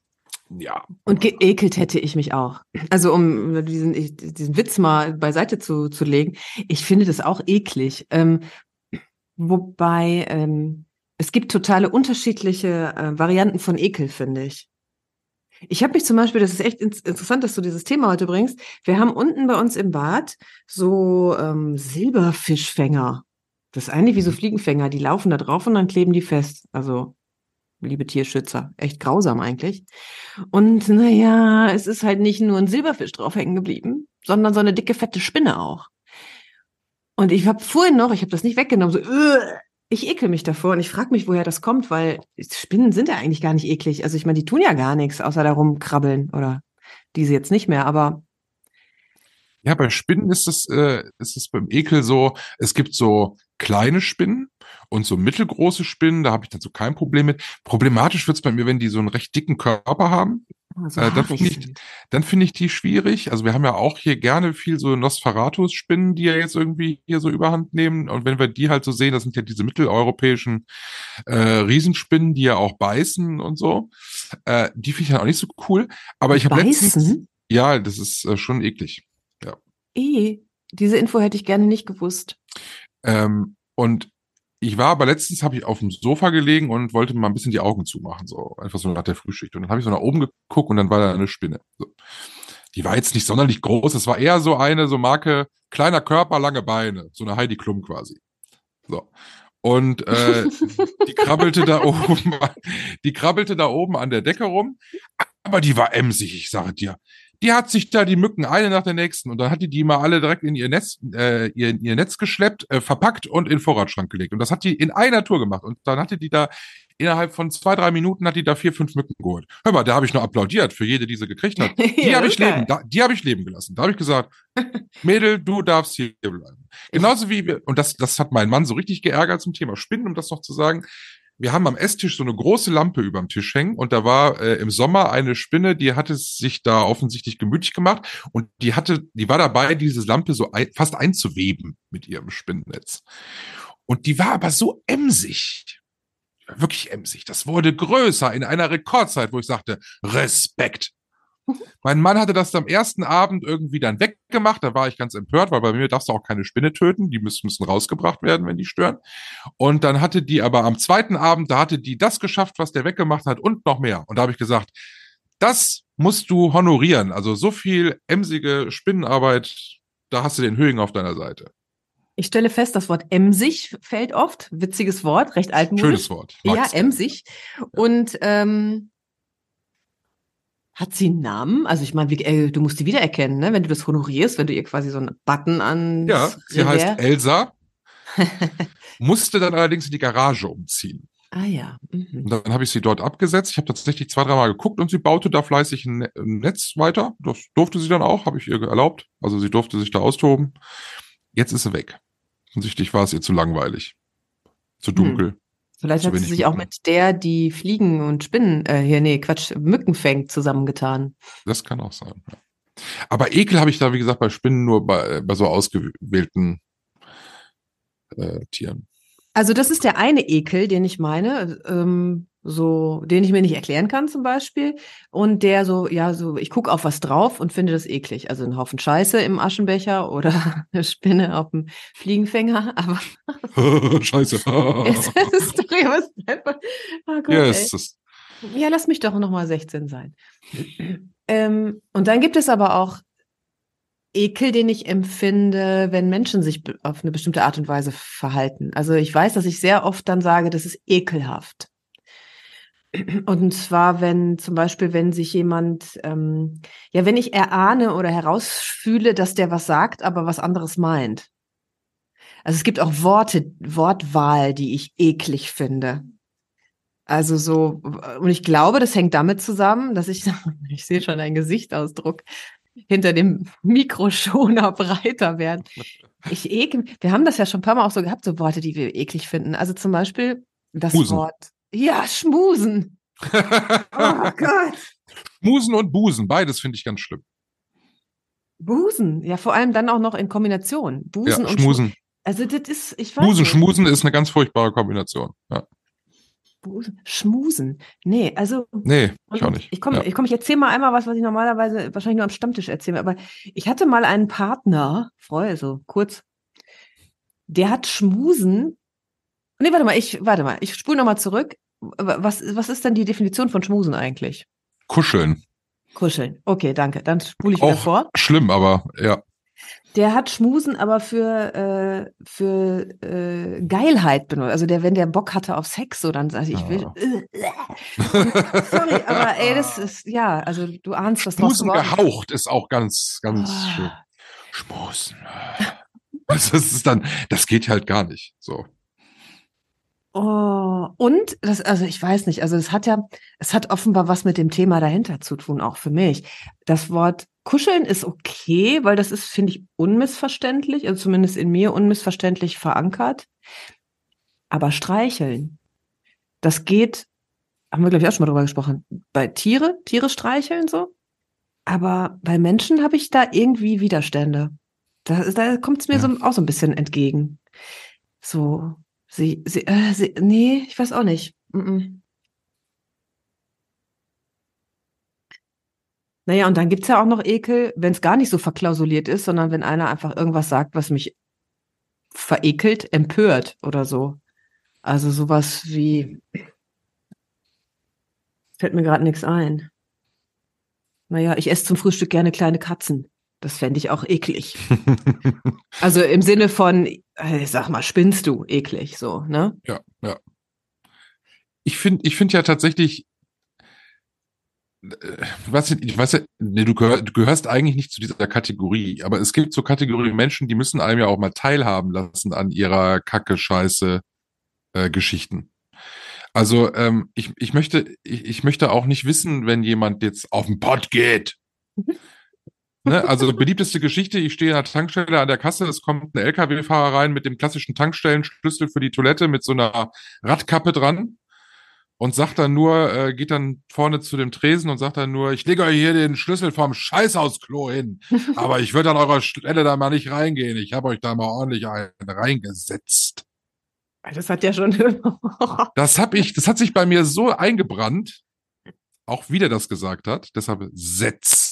S7: ja.
S3: Und geekelt hätte ich mich auch. Also um diesen, diesen Witz mal beiseite zu, zu legen, ich finde das auch eklig. Ähm, wobei ähm, es gibt totale unterschiedliche äh, Varianten von Ekel, finde ich. Ich habe mich zum Beispiel, das ist echt interessant, dass du dieses Thema heute bringst. Wir haben unten bei uns im Bad so ähm, Silberfischfänger. Das ist eigentlich wie so mhm. Fliegenfänger, die laufen da drauf und dann kleben die fest. Also, liebe Tierschützer, echt grausam eigentlich. Und naja, es ist halt nicht nur ein Silberfisch drauf hängen geblieben, sondern so eine dicke, fette Spinne auch. Und ich habe vorhin noch, ich habe das nicht weggenommen, so, ich ekel mich davor und ich frage mich, woher das kommt, weil Spinnen sind ja eigentlich gar nicht eklig. Also ich meine, die tun ja gar nichts, außer darum krabbeln oder diese jetzt nicht mehr, aber
S7: ja, bei Spinnen ist es, äh, ist es beim Ekel so, es gibt so kleine Spinnen und so mittelgroße Spinnen, da habe ich dann so kein Problem mit. Problematisch wird's bei mir, wenn die so einen recht dicken Körper haben. So äh, dann finde ich, dann finde ich die schwierig. Also wir haben ja auch hier gerne viel so Nosferatus-Spinnen, die ja jetzt irgendwie hier so überhand nehmen. Und wenn wir die halt so sehen, das sind ja diese mitteleuropäischen äh, Riesenspinnen, die ja auch beißen und so. Äh, die finde ich dann auch nicht so cool. Aber ich habe letztens, ja, das ist äh, schon eklig.
S3: Eh, diese Info hätte ich gerne nicht gewusst.
S7: Ähm, und ich war aber letztens, habe ich auf dem Sofa gelegen und wollte mal ein bisschen die Augen zumachen, so einfach so nach der Frühschicht. Und dann habe ich so nach oben geguckt und dann war da eine Spinne. So. Die war jetzt nicht sonderlich groß, es war eher so eine, so Marke, kleiner Körper, lange Beine, so eine Heidi Klum quasi. So. Und äh, die krabbelte da oben, die krabbelte da oben an der Decke rum, aber die war emsig, ich sage dir die hat sich da die Mücken eine nach der nächsten und dann hat die die mal alle direkt in ihr Netz, äh, ihr, ihr Netz geschleppt, äh, verpackt und in den Vorratsschrank gelegt. Und das hat die in einer Tour gemacht. Und dann hatte die da innerhalb von zwei, drei Minuten hat die da vier, fünf Mücken geholt. Hör mal, da habe ich nur applaudiert für jede, die sie gekriegt hat. Die ja, habe ich leben, da, die habe ich leben gelassen. Da habe ich gesagt, Mädel, du darfst hier bleiben. Genauso wie wir, und das, das hat mein Mann so richtig geärgert zum Thema Spinnen, um das noch zu sagen wir haben am Esstisch so eine große Lampe überm Tisch hängen und da war äh, im Sommer eine Spinne, die hatte sich da offensichtlich gemütlich gemacht und die hatte, die war dabei, diese Lampe so ein, fast einzuweben mit ihrem Spinnennetz. Und die war aber so emsig, wirklich emsig. Das wurde größer in einer Rekordzeit, wo ich sagte, Respekt. Mein Mann hatte das am ersten Abend irgendwie dann weggemacht. Da war ich ganz empört, weil bei mir darfst du auch keine Spinne töten. Die müssen, müssen rausgebracht werden, wenn die stören. Und dann hatte die aber am zweiten Abend, da hatte die das geschafft, was der weggemacht hat und noch mehr. Und da habe ich gesagt, das musst du honorieren. Also so viel emsige Spinnenarbeit, da hast du den Höhen auf deiner Seite.
S3: Ich stelle fest, das Wort emsig fällt oft. Witziges Wort, recht altmodisch.
S7: Schönes Wort.
S3: Ja, emsig. Und ähm, hat sie einen Namen? Also ich meine, äh, du musst sie wiedererkennen, ne? wenn du das honorierst, wenn du ihr quasi so einen Button an.
S7: Ja, sie Revers. heißt Elsa. musste dann allerdings in die Garage umziehen.
S3: Ah ja.
S7: Mhm. Und dann habe ich sie dort abgesetzt. Ich habe tatsächlich zwei, dreimal geguckt und sie baute da fleißig ein, ne-, Netz weiter. Das durfte sie dann auch, habe ich ihr erlaubt. Also sie durfte sich da austoben. Jetzt ist sie weg. Offensichtlich war es ihr zu langweilig. Zu hm. dunkel. Hm.
S3: Vielleicht hat sie sich auch mit der, die Fliegen und Spinnen, äh, hier, nee, Quatsch, Mücken fängt, zusammengetan.
S7: Das kann auch sein. Ja. Aber Ekel habe ich da, wie gesagt, bei Spinnen nur bei, bei so ausgewählten äh, Tieren.
S3: Also das ist der eine Ekel, den ich meine. Ähm, so, den ich mir nicht erklären kann zum Beispiel. Und der so, ja, so, ich gucke auf was drauf und finde das eklig. Also ein Haufen Scheiße im Aschenbecher oder eine Spinne auf dem Fliegenfänger, aber.
S7: Scheiße. Story, was oh Gott, yes.
S3: Ja, lass mich doch nochmal 16 sein. ähm, und dann gibt es aber auch Ekel, den ich empfinde, wenn Menschen sich auf eine bestimmte Art und Weise verhalten. Also ich weiß, dass ich sehr oft dann sage, das ist ekelhaft. Und zwar, wenn zum Beispiel, wenn sich jemand, ähm, ja, wenn ich erahne oder herausfühle, dass der was sagt, aber was anderes meint. Also es gibt auch Worte, Wortwahl, die ich eklig finde. Also so, und ich glaube, das hängt damit zusammen, dass ich, ich sehe schon einen Gesichtsausdruck, hinter dem Mikroschoner breiter werden. Ich ekel, wir haben das ja schon ein paar Mal auch so gehabt, so Worte, die wir eklig finden. Also zum Beispiel das Husen. Wort ja, schmusen.
S7: oh Gott. Schmusen und Busen, beides finde ich ganz schlimm.
S3: Busen, ja, vor allem dann auch noch in Kombination. Busen
S7: ja,
S3: und
S7: Schmusen.
S3: Schmu- Also das ist, ich weiß
S7: Busen,
S3: nicht.
S7: Schmusen ist eine ganz furchtbare Kombination. Ja.
S3: Busen, Schmusen. Nee, also
S7: Nee, ich auch nicht.
S3: Ich komme,
S7: ja.
S3: ich, komm, ich erzähle mal einmal was, was ich normalerweise wahrscheinlich nur am Stammtisch erzähle. Aber ich hatte mal einen Partner, Freunde, so kurz, der hat Schmusen. Nee, warte mal, ich, warte mal, ich spule nochmal zurück. Was, was ist denn die Definition von Schmusen eigentlich?
S7: Kuscheln.
S3: Kuscheln. Okay, danke. Dann spule ich wieder
S7: Auch
S3: vor.
S7: schlimm, aber ja.
S3: Der hat Schmusen aber für, äh, für äh, Geilheit benutzt. Also der, wenn der Bock hatte auf Sex, so dann sage ich, ich will. Sorry, aber ey, das ist, ja, also du ahnst, was
S7: Schmusen gehaucht ist auch ganz, ganz
S3: Ah.
S7: schön. Schmusen. Das ist dann, das geht halt gar nicht. So.
S3: Oh, und das, also ich weiß nicht, also es hat ja, es hat offenbar was mit dem Thema dahinter zu tun, auch für mich. Das Wort kuscheln ist okay, weil das ist, finde ich, unmissverständlich, also zumindest in mir unmissverständlich verankert. Aber streicheln, das geht, haben wir, glaube ich, auch schon mal drüber gesprochen, bei Tiere, Tiere streicheln so. Aber bei Menschen habe ich da irgendwie Widerstände. Da, da kommt es mir
S7: Ja.
S3: so, auch so ein bisschen entgegen. So, sie, sie, äh, sie, nee, ich weiß auch nicht. Mm -mm. Naja, und dann gibt's ja auch noch Ekel, wenn es gar nicht so verklausuliert ist, sondern wenn einer einfach irgendwas sagt, was mich verekelt, empört oder so. Also sowas wie, fällt mir gerade nichts ein. Naja, ich esse zum Frühstück gerne kleine Katzen. Das fände ich auch eklig. Also im Sinne von, äh, sag mal, spinnst du, eklig, so, ne?
S7: Ja, ja. Ich finde, ich finde ja tatsächlich, äh, was, ich weiß ja, nee, du, gehör, du gehörst eigentlich nicht zu dieser Kategorie, aber es gibt so Kategorie Menschen, die müssen einem ja auch mal teilhaben lassen an ihrer Kacke, Scheiße, äh, Geschichten. Also ähm, ich, ich möchte, ich, ich möchte auch nicht wissen, wenn jemand jetzt auf den Pott geht. Ne, also beliebteste Geschichte, ich stehe an der Tankstelle an der Kasse, es kommt ein LKW-Fahrer rein mit dem klassischen Tankstellenschlüssel für die Toilette mit so einer Radkappe dran und sagt dann nur, äh, geht dann vorne zu dem Tresen und sagt dann nur, ich lege euch hier den Schlüssel vom Scheißhausklo hin, aber ich würde an eurer Stelle da mal nicht reingehen, ich habe euch da mal ordentlich einen reingesetzt.
S3: Das hat ja schon.
S7: Das hab ich, das hat sich bei mir so eingebrannt, auch wie der das gesagt hat, deshalb setzt.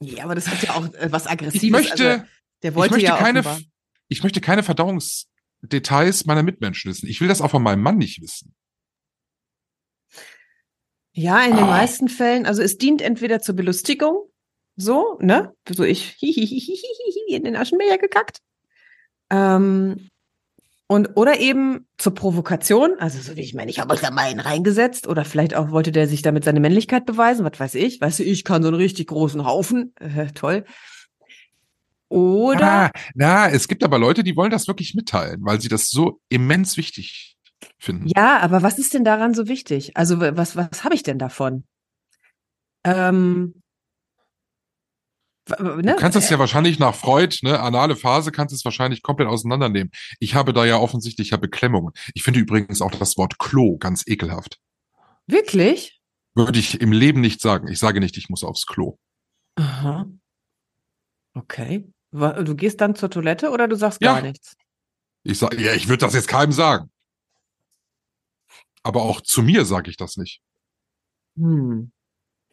S3: Ja, aber das hat ja auch äh, was Aggressives.
S7: Ich möchte,
S3: also, der
S7: ich
S3: wollte
S7: möchte
S3: ja
S7: keine,
S3: offenbar.
S7: ich möchte keine Verdauungsdetails meiner Mitmenschen wissen. Ich will das auch von meinem Mann nicht wissen.
S3: Ja, in den
S7: Ah.
S3: meisten Fällen, also es dient entweder zur Belustigung, so, ne? So ich hihihihihi in den Aschenbecher gekackt. Ähm, und oder eben zur Provokation, also so wie ich meine, ich habe euch da mal einen reingesetzt oder vielleicht auch wollte der sich damit seine Männlichkeit beweisen, was weiß ich, weißt du, ich kann so einen richtig großen Haufen, äh, toll. Oder
S7: Ah, na, es gibt aber Leute, die wollen das wirklich mitteilen, weil sie das so immens wichtig finden.
S3: Ja, aber was ist denn daran so wichtig? Also wa- was, was habe ich denn davon? Ähm, ne?
S7: Du kannst das ja wahrscheinlich nach Freud, ne, anale Phase, kannst es wahrscheinlich komplett auseinandernehmen. Ich habe da ja offensichtlich ja Beklemmungen. Ich finde übrigens auch das Wort Klo ganz ekelhaft.
S3: Wirklich?
S7: Würde ich im Leben nicht sagen. Ich sage nicht, ich muss aufs Klo.
S3: Aha. Okay. Du gehst dann zur Toilette oder du sagst
S7: Ja.
S3: gar nichts?
S7: Ich sage, ja, ich würde das jetzt keinem sagen. Aber auch zu mir sage ich das nicht.
S3: Hm.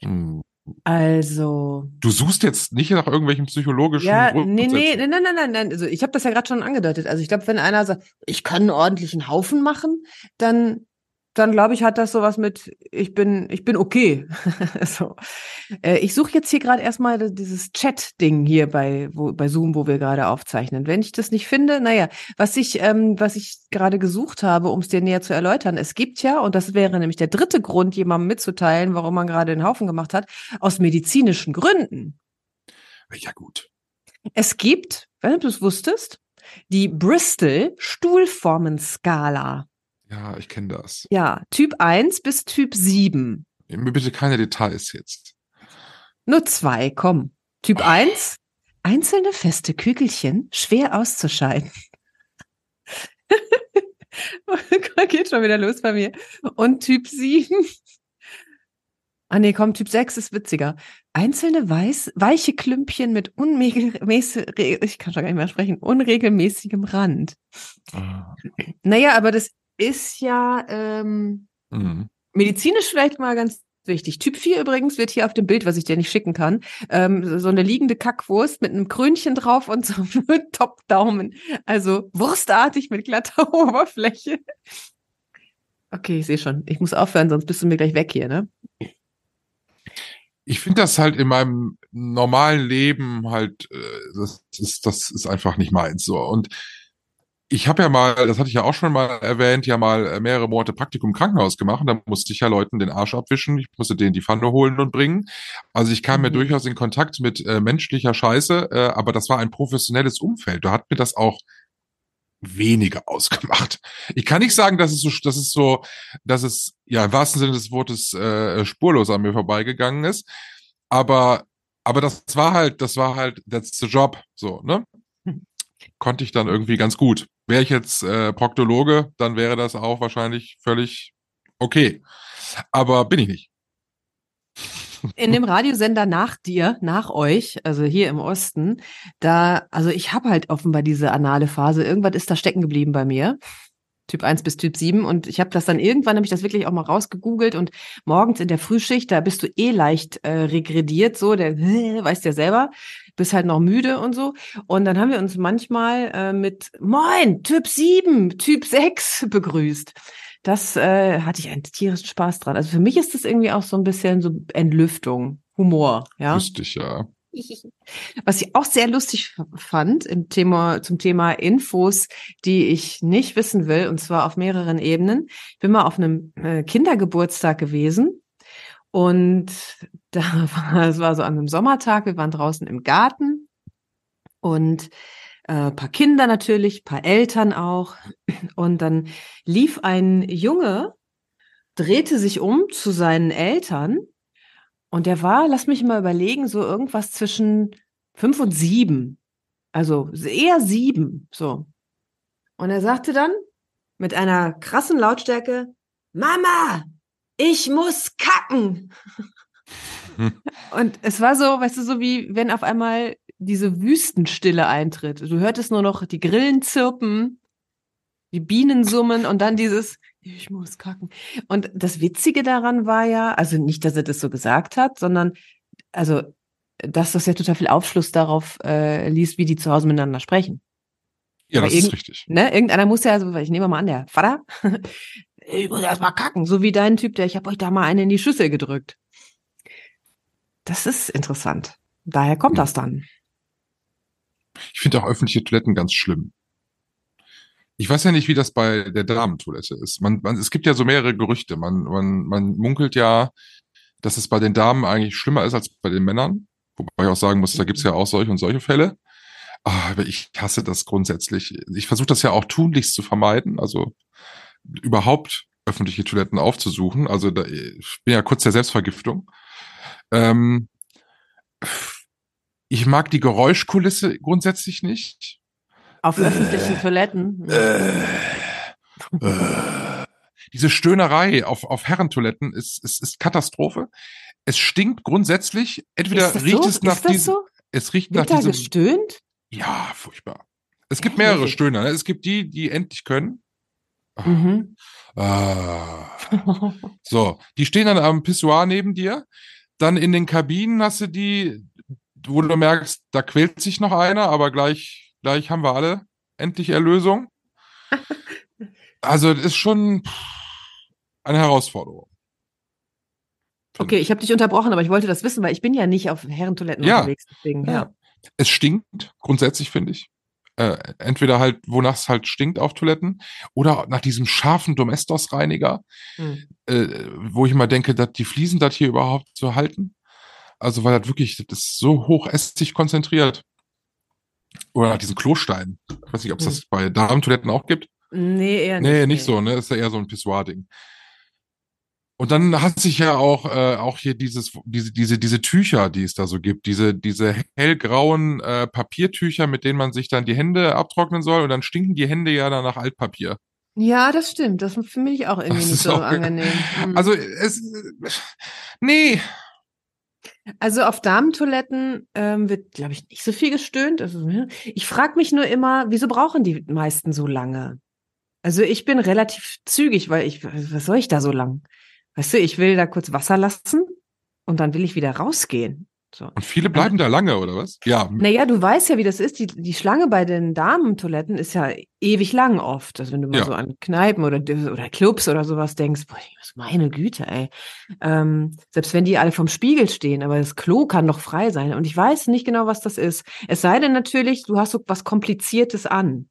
S7: Hm.
S3: Also,
S7: Du suchst jetzt nicht nach irgendwelchen psychologischen
S3: ja, nee, nee, nein, nein, nein, nein. Also ich habe das ja gerade schon angedeutet. Also ich glaube, wenn einer sagt, ich kann einen ordentlichen Haufen machen, dann, dann glaube ich, hat das sowas mit, ich bin, ich bin okay. so. Äh, ich suche jetzt hier gerade erstmal dieses Chat-Ding hier bei, wo, bei Zoom, wo wir gerade aufzeichnen. Wenn ich das nicht finde, naja, was ich, ähm, was ich gerade gesucht habe, um es dir näher zu erläutern, es gibt ja, und das wäre nämlich der dritte Grund, jemandem mitzuteilen, warum man gerade den Haufen gemacht hat, aus medizinischen Gründen.
S7: Ja, gut.
S3: Es gibt, wenn du es wusstest, die Bristol Stuhlformenskala.
S7: Ja, ich kenne das.
S3: Ja, Typ 1 bis Typ 7.
S7: Mir bitte keine Details jetzt.
S3: Nur zwei, komm. Typ
S7: Oh.
S3: 1, einzelne feste Kügelchen, schwer auszuscheiden. Geht schon wieder los bei mir. Und Typ 7, Ah nee, komm, Typ 6 ist witziger. Einzelne weiß, weiche Klümpchen mit unregelmäßig, ich kann schon gar nicht mehr sprechen, unregelmäßigem Rand.
S7: Ah.
S3: Naja, aber das ist ja ähm,
S7: Mhm.
S3: medizinisch vielleicht mal ganz wichtig. Typ 4 übrigens wird hier auf dem Bild, was ich dir nicht schicken kann, ähm, so eine liegende Kackwurst mit einem Krönchen drauf und so einem Top-Daumen. Also wurstartig mit glatter Oberfläche. Okay, ich sehe schon. Ich muss aufhören, sonst bist du mir gleich weg hier, ne?
S7: Ich finde das halt in meinem normalen Leben halt, äh, das ist, das ist einfach nicht meins so. Und ich habe ja mal, das hatte ich ja auch schon mal erwähnt, ja mal äh, mehrere Monate Praktikum im Krankenhaus gemacht. Da musste ich ja Leuten den Arsch abwischen. Ich musste denen die Pfanne holen und bringen. Also ich kam
S3: Mhm.
S7: ja durchaus in Kontakt mit äh, menschlicher Scheiße, äh, aber das war ein professionelles Umfeld. Da hat mir das auch weniger ausgemacht. Ich kann nicht sagen, dass es so, dass es so, dass es ja im wahrsten Sinne des Wortes äh, spurlos an mir vorbeigegangen ist. Aber, aber das war halt, das war halt, that's the job, so, ne? Konnte ich dann irgendwie ganz gut. Wäre ich jetzt äh, Proktologe, dann wäre das auch wahrscheinlich völlig okay. Aber bin ich nicht.
S3: In dem Radiosender nach dir, nach euch, also hier im Osten, da, also ich habe halt offenbar diese anale Phase. Irgendwas ist da stecken geblieben bei mir. Typ 1 bis Typ 7. Und ich habe das dann irgendwann, habe ich das wirklich auch mal rausgegoogelt und morgens in der Frühschicht, da bist du eh leicht äh, regrediert, so, der, weißt ja selber, bist halt noch müde und so. Und dann haben wir uns manchmal äh, mit Moin, Typ 7, Typ 6 begrüßt. Das äh, hatte ich einen tierischen Spaß dran. Also für mich ist das irgendwie auch so ein bisschen so Entlüftung, Humor, ja.
S7: Lustig, ja.
S3: Was ich auch sehr lustig fand im Thema, zum Thema Infos, die ich nicht wissen will, und zwar auf mehreren Ebenen. Ich bin mal auf einem äh, Kindergeburtstag gewesen und da war, es war so an einem Sommertag, wir waren draußen im Garten und äh, paar Kinder natürlich, paar Eltern auch. Und dann lief ein Junge, drehte sich um zu seinen Eltern und der war, lass mich mal überlegen, so irgendwas zwischen fünf und sieben. Also eher sieben, so. Und er sagte dann mit einer krassen Lautstärke, Mama, ich muss kacken. Und es war so, weißt du, so wie wenn auf einmal diese Wüstenstille eintritt. Du hörtest nur noch die Grillen zirpen, die Bienen summen und dann dieses, ich muss kacken. Und das Witzige daran war ja, also nicht, dass er das so gesagt hat, sondern also, dass das ja total viel Aufschluss darauf äh, liest, wie die zu Hause miteinander sprechen.
S7: Ja,
S3: Aber
S7: das ist richtig.
S3: Ne? Irgendeiner muss ja, also, ich nehme mal an, der Vater, ich muss erst mal kacken, so wie dein Typ, der, ich habe euch da mal eine in die Schüssel gedrückt. Das ist interessant. Daher kommt das dann.
S7: Ich finde auch öffentliche Toiletten ganz schlimm. Ich weiß ja nicht, wie das bei der Damentoilette ist. Man, man, es gibt ja so mehrere Gerüchte. Man, man, man munkelt ja, dass es bei den Damen eigentlich schlimmer ist als bei den Männern. Wobei ich auch sagen muss, da gibt es ja auch solche und solche Fälle. Ah, Aber ich hasse das grundsätzlich. Ich versuche das ja auch tunlichst zu vermeiden, also überhaupt öffentliche Toiletten aufzusuchen. Also da, ich bin ja kurz der Selbstvergiftung. Ähm, ich mag die Geräuschkulisse grundsätzlich nicht.
S3: Auf öffentlichen Toiletten.
S7: Äh, äh, diese Stöhnerei auf, auf Herrentoiletten ist, ist, ist Katastrophe. Es stinkt grundsätzlich. Entweder
S3: ist das
S7: riecht
S3: so?
S7: es nach
S3: ist das
S7: diesem,
S3: so?
S7: es riecht nach
S3: Wird da
S7: diesem,
S3: gestöhnt?
S7: ja, furchtbar. Es gibt mehrere? Stöhner. Ne? Es gibt die, die endlich können.
S3: Mhm.
S7: Ah. So, die stehen dann am Pissoir neben dir. Dann in den Kabinen hast du die, wo du merkst, da quält sich noch einer, aber gleich, gleich haben wir alle endlich Erlösung. Also, das ist schon eine Herausforderung.
S3: Okay, ich habe dich unterbrochen, aber ich wollte das wissen, weil ich bin ja nicht auf Herrentoiletten
S7: Ja.
S3: unterwegs. Deswegen, ja.
S7: Es stinkt, grundsätzlich finde ich. Äh, entweder halt, wonach es halt stinkt auf Toiletten oder nach diesem scharfen Domestos-Reiniger.
S3: Hm.
S7: äh, wo ich immer denke, dass die Fliesen das hier überhaupt so halten. Also weil das wirklich, das ist so hochästig konzentriert. Oder nach diesen Klosteinen. Ich weiß nicht, ob es das bei Darmtoiletten auch gibt.
S3: Nee, eher nicht.
S7: Nee, nicht so, ne? Ist ja eher so ein Pissoir-Ding. Und dann hat sich ja auch, äh, auch hier dieses, diese, diese, diese Tücher, die es da so gibt, diese, diese hellgrauen äh, Papiertücher, mit denen man sich dann die Hände abtrocknen soll und dann stinken die Hände ja dann nach Altpapier.
S3: Ja, das stimmt. Das finde ich auch irgendwie
S7: Das
S3: nicht so angenehm. Mhm.
S7: Also es, nee,
S3: Also auf Damentoiletten ähm, wird, glaube ich, nicht so viel gestöhnt. Also, ne? ich frage mich nur immer, wieso brauchen die meisten so lange? Also ich bin relativ zügig, weil ich, was soll ich da so lang? Weißt du, ich will da kurz Wasser lassen und dann will ich wieder rausgehen. So.
S7: und viele bleiben da lange, oder was? Ja,
S3: Naja, du weißt ja, wie das ist. Die, die Schlange bei den Damentoiletten ist ja ewig lang oft. Also wenn du mal
S7: Ja.
S3: so an Kneipen oder, oder Clubs oder sowas denkst, boah, meine Güte, ey. Ähm, selbst wenn die alle vom Spiegel stehen, aber das Klo kann doch frei sein. Und ich weiß nicht genau, was das ist. Es sei denn natürlich, du hast so was Kompliziertes an.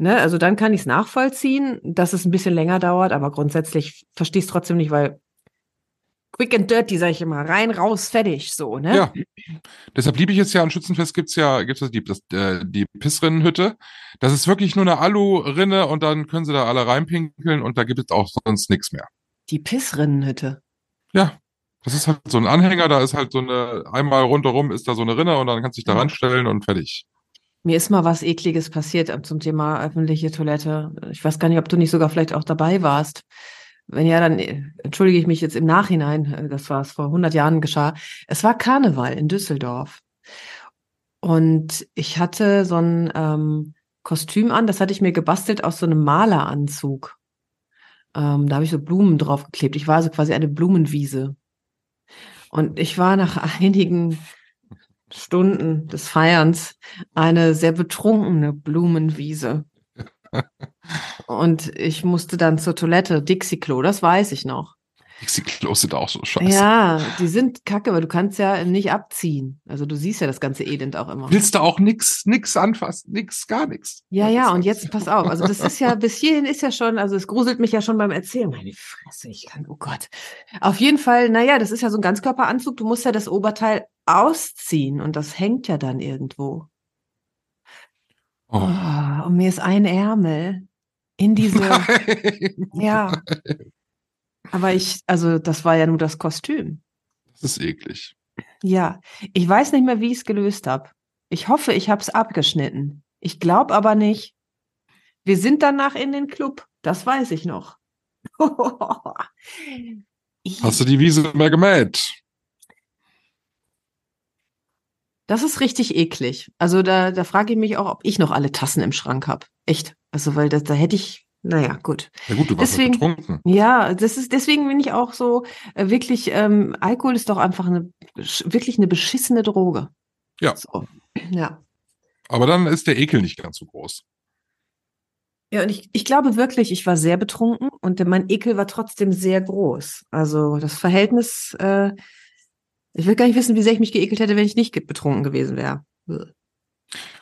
S3: Ne? Also dann kann ich es nachvollziehen, dass es ein bisschen länger dauert, aber grundsätzlich verstehe ich es trotzdem nicht, weil quick and dirty, sag ich immer, rein, raus, fertig, so, ne?
S7: Ja. Deshalb liebe ich jetzt ja an Schützenfest gibt's ja gibt's die das, äh, die Pissrinnenhütte. Das ist wirklich nur eine Alu-Rinne und dann können sie da alle reinpinkeln und da gibt es auch sonst nichts mehr.
S3: Die Pissrinnenhütte.
S7: Ja. Das ist halt so ein Anhänger, da ist halt so eine, einmal rundherum ist da so eine Rinne und dann kannst du dich da ranstellen und fertig.
S3: Mir ist mal was Ekliges passiert äh, zum Thema öffentliche Toilette. Ich weiß gar nicht, ob du nicht sogar vielleicht auch dabei warst. Wenn ja, dann äh, entschuldige ich mich jetzt im Nachhinein. Äh, Das war es vor 100 Jahren geschah. Es war Karneval in Düsseldorf. Und ich hatte so ein ähm, Kostüm an, das hatte ich mir gebastelt aus so einem Maleranzug. Ähm, da habe ich so Blumen draufgeklebt. Ich war also quasi eine Blumenwiese. Und ich war nach einigen Stunden des Feierns eine sehr betrunkene Blumenwiese. Und ich musste dann zur Toilette, Dixie-Klo, das weiß ich noch.
S7: Dixie-Klos sind auch so scheiße.
S3: Ja, die sind kacke, weil du kannst ja nicht abziehen. Also du siehst ja das ganze Elend auch immer.
S7: Willst du auch nix, nix anfassen? Nix, gar nix.
S3: Ja, ja, und jetzt pass auf. Also das ist ja, bis hierhin ist ja schon, also es gruselt mich ja schon beim Erzählen. Meine Fresse, ich kann, oh Gott. Auf jeden Fall, naja, das ist ja so ein Ganzkörperanzug. Du musst ja das Oberteil ausziehen und das hängt ja dann irgendwo.
S7: Oh.
S3: Oh, und mir ist ein Ärmel in diese,
S7: Nein.
S3: ja. Aber ich, also das war ja nur das Kostüm.
S7: Das ist eklig.
S3: Ja, ich weiß nicht mehr, wie ich es gelöst habe. Ich hoffe, ich habe es abgeschnitten. Ich glaube aber nicht. Wir sind danach in den Club. Das weiß ich noch. Ich-
S7: Hast du die Wiese mehr gemäht?
S3: das ist richtig eklig. Also da, da frage ich mich auch, ob ich noch alle Tassen im Schrank habe. Echt. Also weil das, da hätte ich, naja, gut.
S7: Ja gut, du warst
S3: Deswegen-
S7: Deswegen, betrunken.
S3: Ja, das ist deswegen bin ich auch so äh, wirklich. Ähm, Alkohol ist doch einfach eine wirklich eine beschissene Droge.
S7: Ja.
S3: So. Ja.
S7: Aber dann ist der Ekel nicht ganz so groß.
S3: Ja, und ich, ich glaube wirklich, ich war sehr betrunken und mein Ekel war trotzdem sehr groß. Also das Verhältnis, äh, ich will gar nicht wissen, wie sehr ich mich geekelt hätte, wenn ich nicht betrunken gewesen wäre.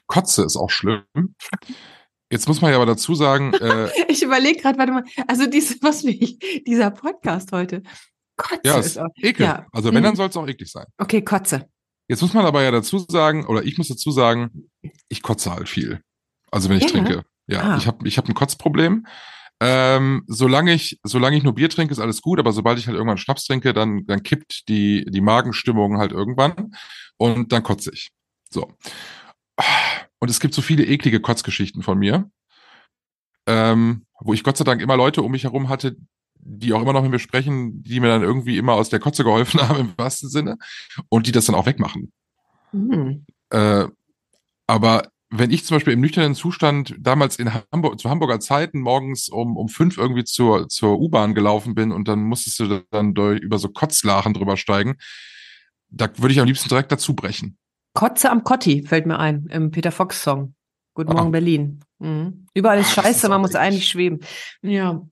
S7: Kotze ist auch schlimm. Jetzt muss man ja aber dazu sagen, äh,
S3: Ich überlege gerade, warte mal, also dieses, was mich, dieser Podcast heute. Kotze
S7: ja,
S3: ist
S7: ist
S3: auch.
S7: Ekel.
S3: Ja.
S7: Also wenn, dann
S3: Mhm.
S7: soll es auch eklig sein.
S3: Okay, Kotze.
S7: Jetzt muss man aber ja dazu sagen, oder ich muss dazu sagen, ich kotze halt viel. Also wenn ich
S3: Ja?
S7: trinke. Ja,
S3: Ah.
S7: ich habe ich hab ein Kotzproblem. Ähm, solange ich, solange ich nur Bier trinke, ist alles gut, aber sobald ich halt irgendwann Schnaps trinke, dann, dann kippt die, die Magenstimmung halt irgendwann und dann kotze ich. So. Und es gibt so viele eklige Kotzgeschichten von mir, ähm, wo ich Gott sei Dank immer Leute um mich herum hatte, die auch immer noch mit mir sprechen, die mir dann irgendwie immer aus der Kotze geholfen haben im wahrsten Sinne und die das dann auch wegmachen.
S3: Hm.
S7: Äh, aber wenn ich zum Beispiel im nüchternen Zustand damals in Hamburg, zu Hamburger Zeiten morgens um, um fünf irgendwie zur, zur U-Bahn gelaufen bin und dann musstest du dann durch, über so Kotzlachen drüber steigen, da würde ich am liebsten direkt dazu brechen.
S3: Kotze am Kotti fällt mir ein, im Peter Fox Song. Guten Morgen,
S7: Ah.
S3: Berlin. Mhm. Überall ist
S7: Ah, das
S3: scheiße,
S7: ist
S3: man muss eigentlich schweben. Ja.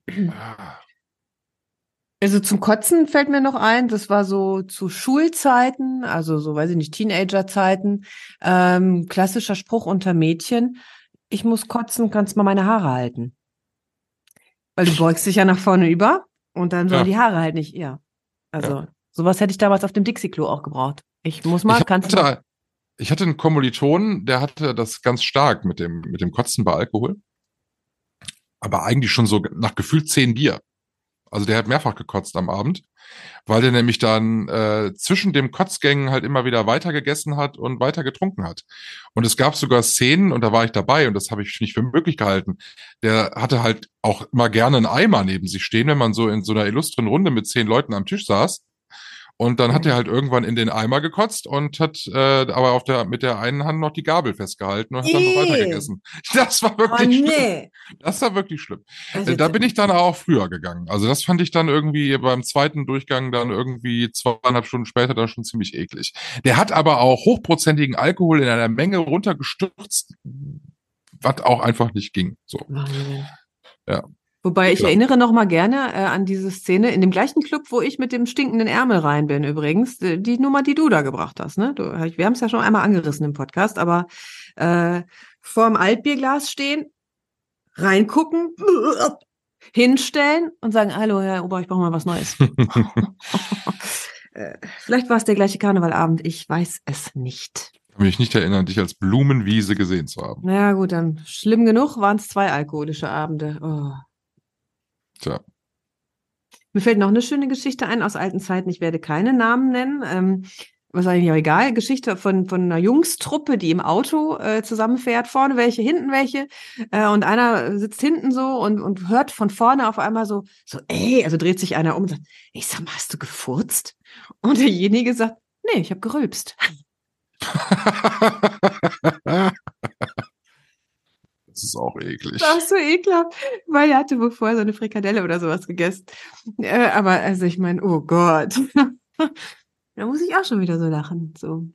S3: Also zum Kotzen fällt mir noch ein, das war so zu Schulzeiten, also so, weiß ich nicht, Teenagerzeiten, ähm, klassischer Spruch unter Mädchen, ich muss kotzen, kannst mal meine Haare halten. Weil du beugst dich ja nach vorne über und dann sollen
S7: Ja.
S3: die Haare halt nicht, ja. Also
S7: Ja.
S3: sowas hätte ich damals auf dem Dixie-Klo auch gebraucht. Ich muss mal,
S7: ich,
S3: kannst du.
S7: hatte, ich hatte einen Kommilitonen, der hatte das ganz stark mit dem, mit dem Kotzen bei Alkohol. Aber eigentlich schon so nach gefühlt zehn Bier. Also der hat mehrfach gekotzt am Abend, weil der nämlich dann äh, zwischen dem Kotzgängen halt immer wieder weiter gegessen hat und weiter getrunken hat. Und es gab sogar Szenen, und da war ich dabei, und das habe ich nicht für möglich gehalten. Der hatte halt auch immer gerne einen Eimer neben sich stehen, wenn man so in so einer illustren Runde mit zehn Leuten am Tisch saß. Und dann hat er halt irgendwann in den Eimer gekotzt und hat äh, aber auf der mit der einen Hand noch die Gabel festgehalten und hat dann noch
S3: Ih.
S7: weiter gegessen. Das war wirklich
S3: oh,
S7: schlimm.
S3: nee.
S7: Das war wirklich schlimm.
S3: Also,
S7: Da bin ich dann auch früher gegangen. Also das fand ich dann irgendwie beim zweiten Durchgang dann irgendwie zweieinhalb Stunden später dann schon ziemlich eklig. Der hat aber auch hochprozentigen Alkohol in einer Menge runtergestürzt, was auch einfach nicht ging. So.
S3: Wahnsinn.
S7: Ja.
S3: Wobei ich
S7: Ja.
S3: erinnere noch mal gerne äh, an diese Szene in dem gleichen Club, wo ich mit dem stinkenden Ärmel rein bin übrigens. Die, die Nummer, die du da gebracht hast. Ne? Du, wir haben es ja schon einmal angerissen im Podcast, aber äh, vorm Altbierglas stehen, reingucken, hinstellen und sagen, hallo Herr Ober, ich brauche mal was Neues. Äh, Vielleicht war es der gleiche Karnevalabend, ich weiß es nicht.
S7: Kann mich nicht erinnern, dich als Blumenwiese gesehen zu haben.
S3: Naja gut, dann schlimm genug waren es zwei alkoholische Abende. Oh.
S7: Tja.
S3: Mir fällt noch eine schöne Geschichte ein aus alten Zeiten. Ich werde keine Namen nennen. Ähm, was eigentlich auch egal. Geschichte von, von einer Jungstruppe, die im Auto äh, zusammenfährt. Vorne welche, hinten welche. Äh, und einer sitzt hinten so und, und hört von vorne auf einmal so, so, ey, also dreht sich einer um und sagt, ich sag mal, hast du gefurzt? Und derjenige sagt, nee, ich habe gerülpst.
S7: Das ist auch eklig.
S3: Das ist so ekelhaft, weil er hatte wohl vorher so eine Frikadelle oder sowas gegessen. Äh, aber also ich meine, oh Gott. da muss ich auch schon wieder so lachen. So.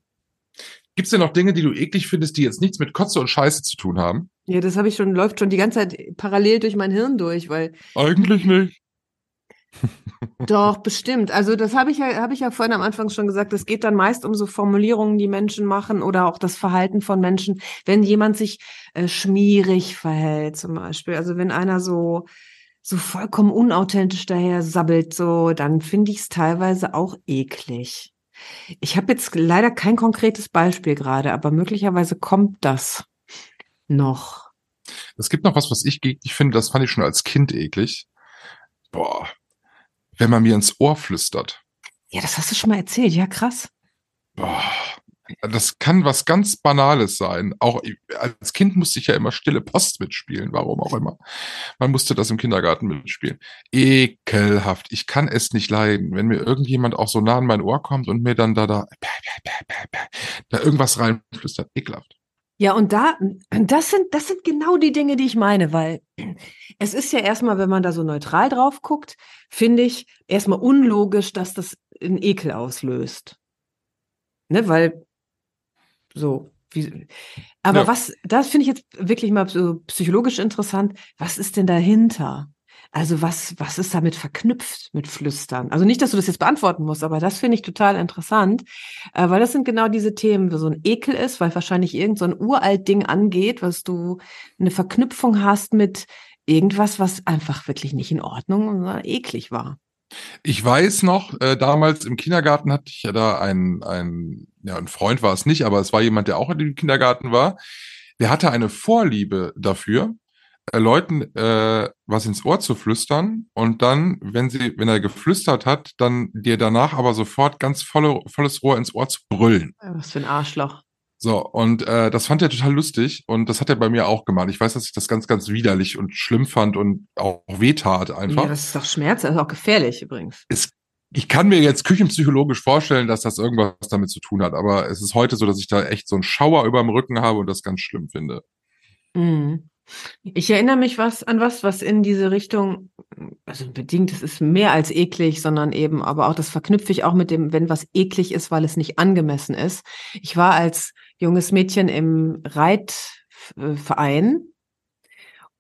S7: Gibt es denn noch Dinge, die du eklig findest, die jetzt nichts mit Kotze und Scheiße zu tun haben?
S3: Ja, das habe ich schon, läuft schon die ganze Zeit parallel durch mein Hirn durch, weil
S7: Eigentlich nicht.
S3: Doch, bestimmt. Also das habe ich ja, habe ich ja vorhin am Anfang schon gesagt, es geht dann meist um so Formulierungen, die Menschen machen oder auch das Verhalten von Menschen, wenn jemand sich äh, schmierig verhält, zum Beispiel. Also wenn einer so, so vollkommen unauthentisch daher sabbelt, so, dann finde ich es teilweise auch eklig. Ich habe jetzt leider kein konkretes Beispiel gerade, aber möglicherweise kommt das noch.
S7: Es gibt noch was, was ich eklig finde, das fand ich schon als Kind eklig. Boah. Wenn man mir ins Ohr flüstert.
S3: Ja, das hast du schon mal erzählt. Ja, krass.
S7: Boah. Das kann was ganz Banales sein. Auch als Kind musste ich ja immer stille Post mitspielen, warum auch immer. Man musste das im Kindergarten mitspielen. Ekelhaft. Ich kann es nicht leiden, wenn mir irgendjemand auch so nah an mein Ohr kommt und mir dann da da, da irgendwas reinflüstert. Ekelhaft.
S3: Ja, und da, das sind, das sind genau die Dinge, die ich meine, weil es ist ja erstmal, wenn man da so neutral drauf guckt, finde ich erstmal unlogisch, dass das einen Ekel auslöst. Ne, weil so, wie, aber
S7: Ja.
S3: was, das finde ich jetzt wirklich mal so psychologisch interessant. Was ist denn dahinter? Also was, was ist damit verknüpft mit Flüstern? Also nicht, dass du das jetzt beantworten musst, aber das finde ich total interessant, äh, weil das sind genau diese Themen, wo so ein Ekel ist, weil wahrscheinlich irgend so ein uralt Ding angeht, was du eine Verknüpfung hast mit irgendwas, was einfach wirklich nicht in Ordnung und eklig war.
S7: Ich weiß noch, äh, damals im Kindergarten hatte ich ja da einen, einen, ja, ein Freund war es nicht, aber es war jemand, der auch in dem Kindergarten war. Der hatte eine Vorliebe dafür, Leuten äh, was ins Ohr zu flüstern und dann, wenn sie, wenn er geflüstert hat, dann dir danach aber sofort ganz volle, volles Rohr ins Ohr zu brüllen.
S3: Was für ein Arschloch.
S7: So, und äh, das fand er total lustig und das hat er bei mir auch gemacht. Ich weiß, dass ich das ganz, ganz widerlich und schlimm fand und auch wehtat einfach.
S3: Ja, das ist doch Schmerz, das ist auch gefährlich übrigens.
S7: ich kann mir jetzt küchenpsychologisch vorstellen, dass das irgendwas damit zu tun hat, aber es ist heute so, dass ich da echt so einen Schauer über dem Rücken habe und das ganz schlimm finde.
S3: Mhm. Ich erinnere mich was an was, was in diese Richtung, also bedingt, es ist mehr als eklig, sondern eben, aber auch das verknüpfe ich auch mit dem, wenn was eklig ist, weil es nicht angemessen ist. Ich war als junges Mädchen im Reitverein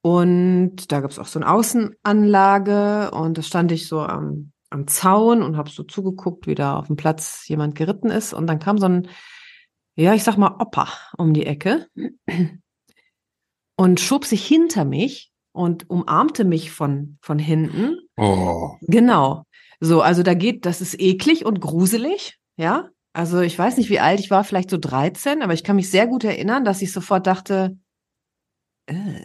S3: und da gab es auch so eine Außenanlage und da stand ich so am, am Zaun und habe so zugeguckt, wie da auf dem Platz jemand geritten ist und dann kam so ein, ja, ich sag mal Opa um die Ecke und schob sich hinter mich und umarmte mich von, von hinten.
S7: Oh,
S3: Genau. So, also da geht, das ist eklig und gruselig, ja. Also ich weiß nicht, wie alt ich war, vielleicht so 13, aber ich kann mich sehr gut erinnern, dass ich sofort dachte, äh,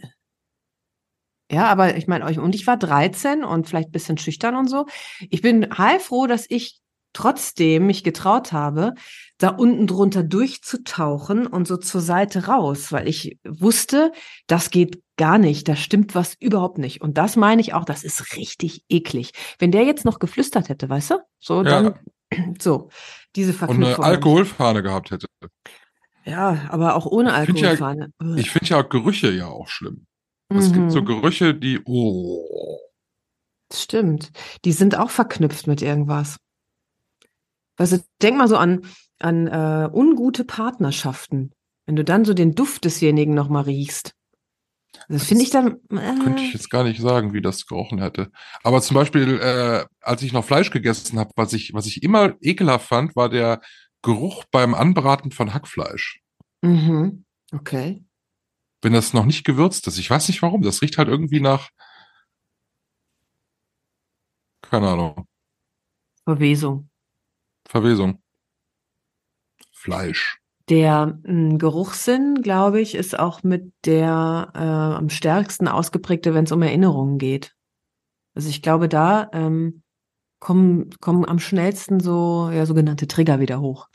S3: Ja, aber ich meine, euch und ich war 13 und vielleicht ein bisschen schüchtern und so. Ich bin heilfroh, dass ich trotzdem mich getraut habe, da unten drunter durchzutauchen und so zur Seite raus, weil ich wusste, das geht gar nicht, da stimmt was überhaupt nicht. Und das meine ich auch, das ist richtig eklig. Wenn der jetzt noch geflüstert hätte, weißt du? So,
S7: Ja.
S3: dann, so, diese
S7: Und
S3: Verknüpfung.
S7: eine Alkoholfahne gehabt hätte.
S3: Ja, aber auch ohne
S7: find ja-
S3: Alkoholfahne.
S7: Ich finde ja Gerüche ja auch schlimm. Es gibt so
S3: Mhm.
S7: Gerüche, die, oh,
S3: Stimmt. Die sind auch verknüpft mit irgendwas. Weißt du, denk mal so an, an äh, ungute Partnerschaften. Wenn du dann so den Duft desjenigen nochmal riechst. Das finde ich dann. Äh,
S7: könnte ich jetzt gar nicht sagen, wie das gerochen hätte. Aber zum Beispiel, äh, als ich noch Fleisch gegessen habe, was ich, was ich immer ekelhaft fand, war der Geruch beim Anbraten von Hackfleisch.
S3: mhm. Okay.
S7: Wenn das noch nicht gewürzt ist. Ich weiß nicht warum. Das riecht halt irgendwie nach, keine Ahnung,
S3: Verwesung.
S7: Verwesung. Fleisch.
S3: Der mh, Geruchssinn, glaube ich, ist auch mit der äh, am stärksten ausgeprägte, wenn es um Erinnerungen geht. Also ich glaube, da ähm, kommen, kommen am schnellsten so ja, sogenannte Trigger wieder hoch.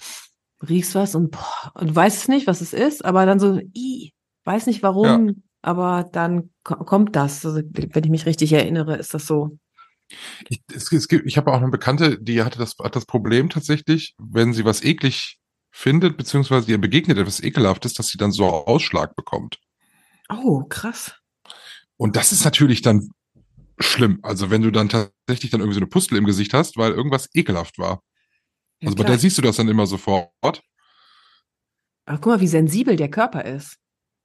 S3: Du riechst was und, boah, und du weißt es nicht, was es ist, aber dann so, i, weiß nicht warum, aber dann ko- kommt das. Also, wenn ich mich richtig erinnere, ist das so.
S7: Ich, es, es gibt, ich habe auch eine Bekannte, die hatte das, hat das Problem tatsächlich, wenn sie was eklig findet, beziehungsweise ihr begegnet etwas Ekelhaftes, dass sie dann so Ausschlag bekommt.
S3: Oh, krass.
S7: Und das ist natürlich dann schlimm. Also wenn du dann tatsächlich dann irgendwie so eine Pustel im Gesicht hast, weil irgendwas ekelhaft war.
S3: Ja,
S7: also bei
S3: klar.
S7: der siehst du das dann immer sofort.
S3: Aber guck mal, wie sensibel der Körper ist.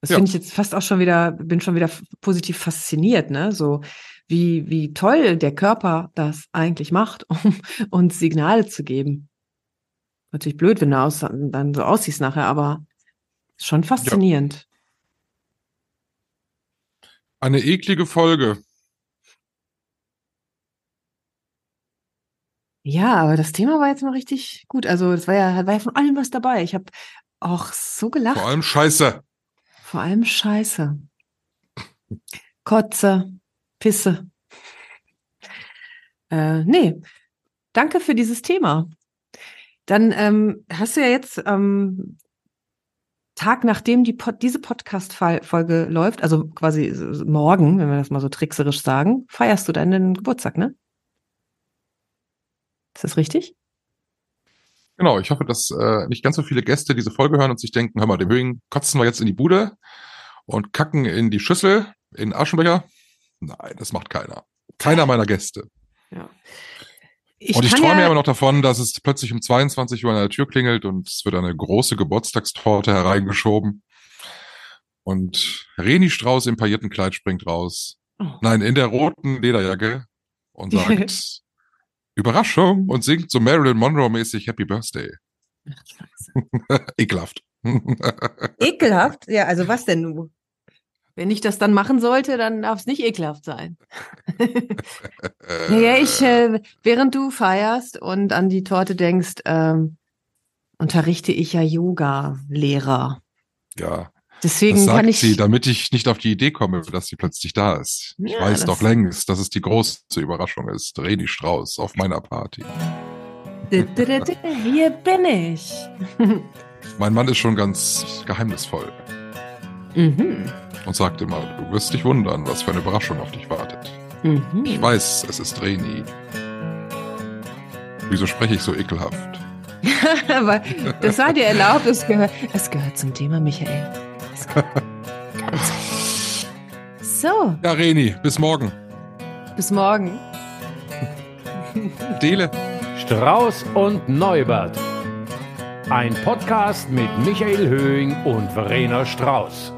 S3: Das
S7: Ja.
S3: finde ich jetzt fast auch schon wieder, bin schon wieder positiv fasziniert, ne? So wie, wie toll der Körper das eigentlich macht, um uns Signale zu geben. Natürlich blöd, wenn du aus, dann so aussiehst nachher, aber schon faszinierend.
S7: Eine eklige Folge.
S3: Ja. aber das Thema war jetzt mal richtig gut. Also es war ja, war ja von allem was dabei. Ich habe auch so gelacht.
S7: Vor allem Scheiße.
S3: Vor allem Scheiße. Kotze, Pisse. Äh, nee, danke für dieses Thema. Dann ähm, hast du ja jetzt ähm, Tag nachdem die Pod diese Podcast-Folge läuft, also quasi morgen, wenn wir das mal so trickserisch sagen, feierst du deinen Geburtstag, ne? Ist das richtig?
S7: Genau, ich hoffe, dass äh, nicht ganz so viele Gäste diese Folge hören und sich denken, hör mal, dem Höhen kotzen wir jetzt in die Bude und kacken in die Schüssel, in den Aschenbecher. Nein, das macht keiner. Keiner meiner Gäste.
S3: Ja.
S7: und ich träume ja immer noch davon, dass es plötzlich um 22 Uhr an der Tür klingelt und es wird eine große Geburtstagstorte hereingeschoben. Und Reni Strauß im paillierten Kleid springt raus.
S3: Oh.
S7: Nein, in der roten Lederjacke und sagt Überraschung und singt so Marilyn Monroe mäßig Happy Birthday. Ekelhaft.
S3: Ekelhaft? Ja, also was denn nun? Wenn ich das dann machen sollte, dann darf es nicht ekelhaft sein. naja, ich, äh, während du feierst und an die Torte denkst, ähm, unterrichte ich ja Yoga-Lehrer.
S7: ja,
S3: Deswegen
S7: das
S3: kann
S7: sagt
S3: ich.
S7: sie, damit ich nicht auf die Idee komme, dass sie plötzlich da ist. Ich
S3: Ja,
S7: weiß doch längst, dass es die große Überraschung ist. Reni Strauß auf meiner Party.
S3: Hier bin ich.
S7: Mein Mann ist schon ganz geheimnisvoll
S3: mhm.
S7: und sagt immer, du wirst dich wundern, was für eine Überraschung auf dich wartet.
S3: Mhm.
S7: Ich weiß, es ist Reni. Wieso spreche ich so ekelhaft?
S3: Aber das war dir erlaubt, es gehört, es gehört zum Thema, Michael. So,
S7: Ja, Reni, bis morgen.
S3: bis morgen.
S7: Dele.
S1: Strauß und Neubert. Ein Podcast mit Michael Höhing und Verena Strauß.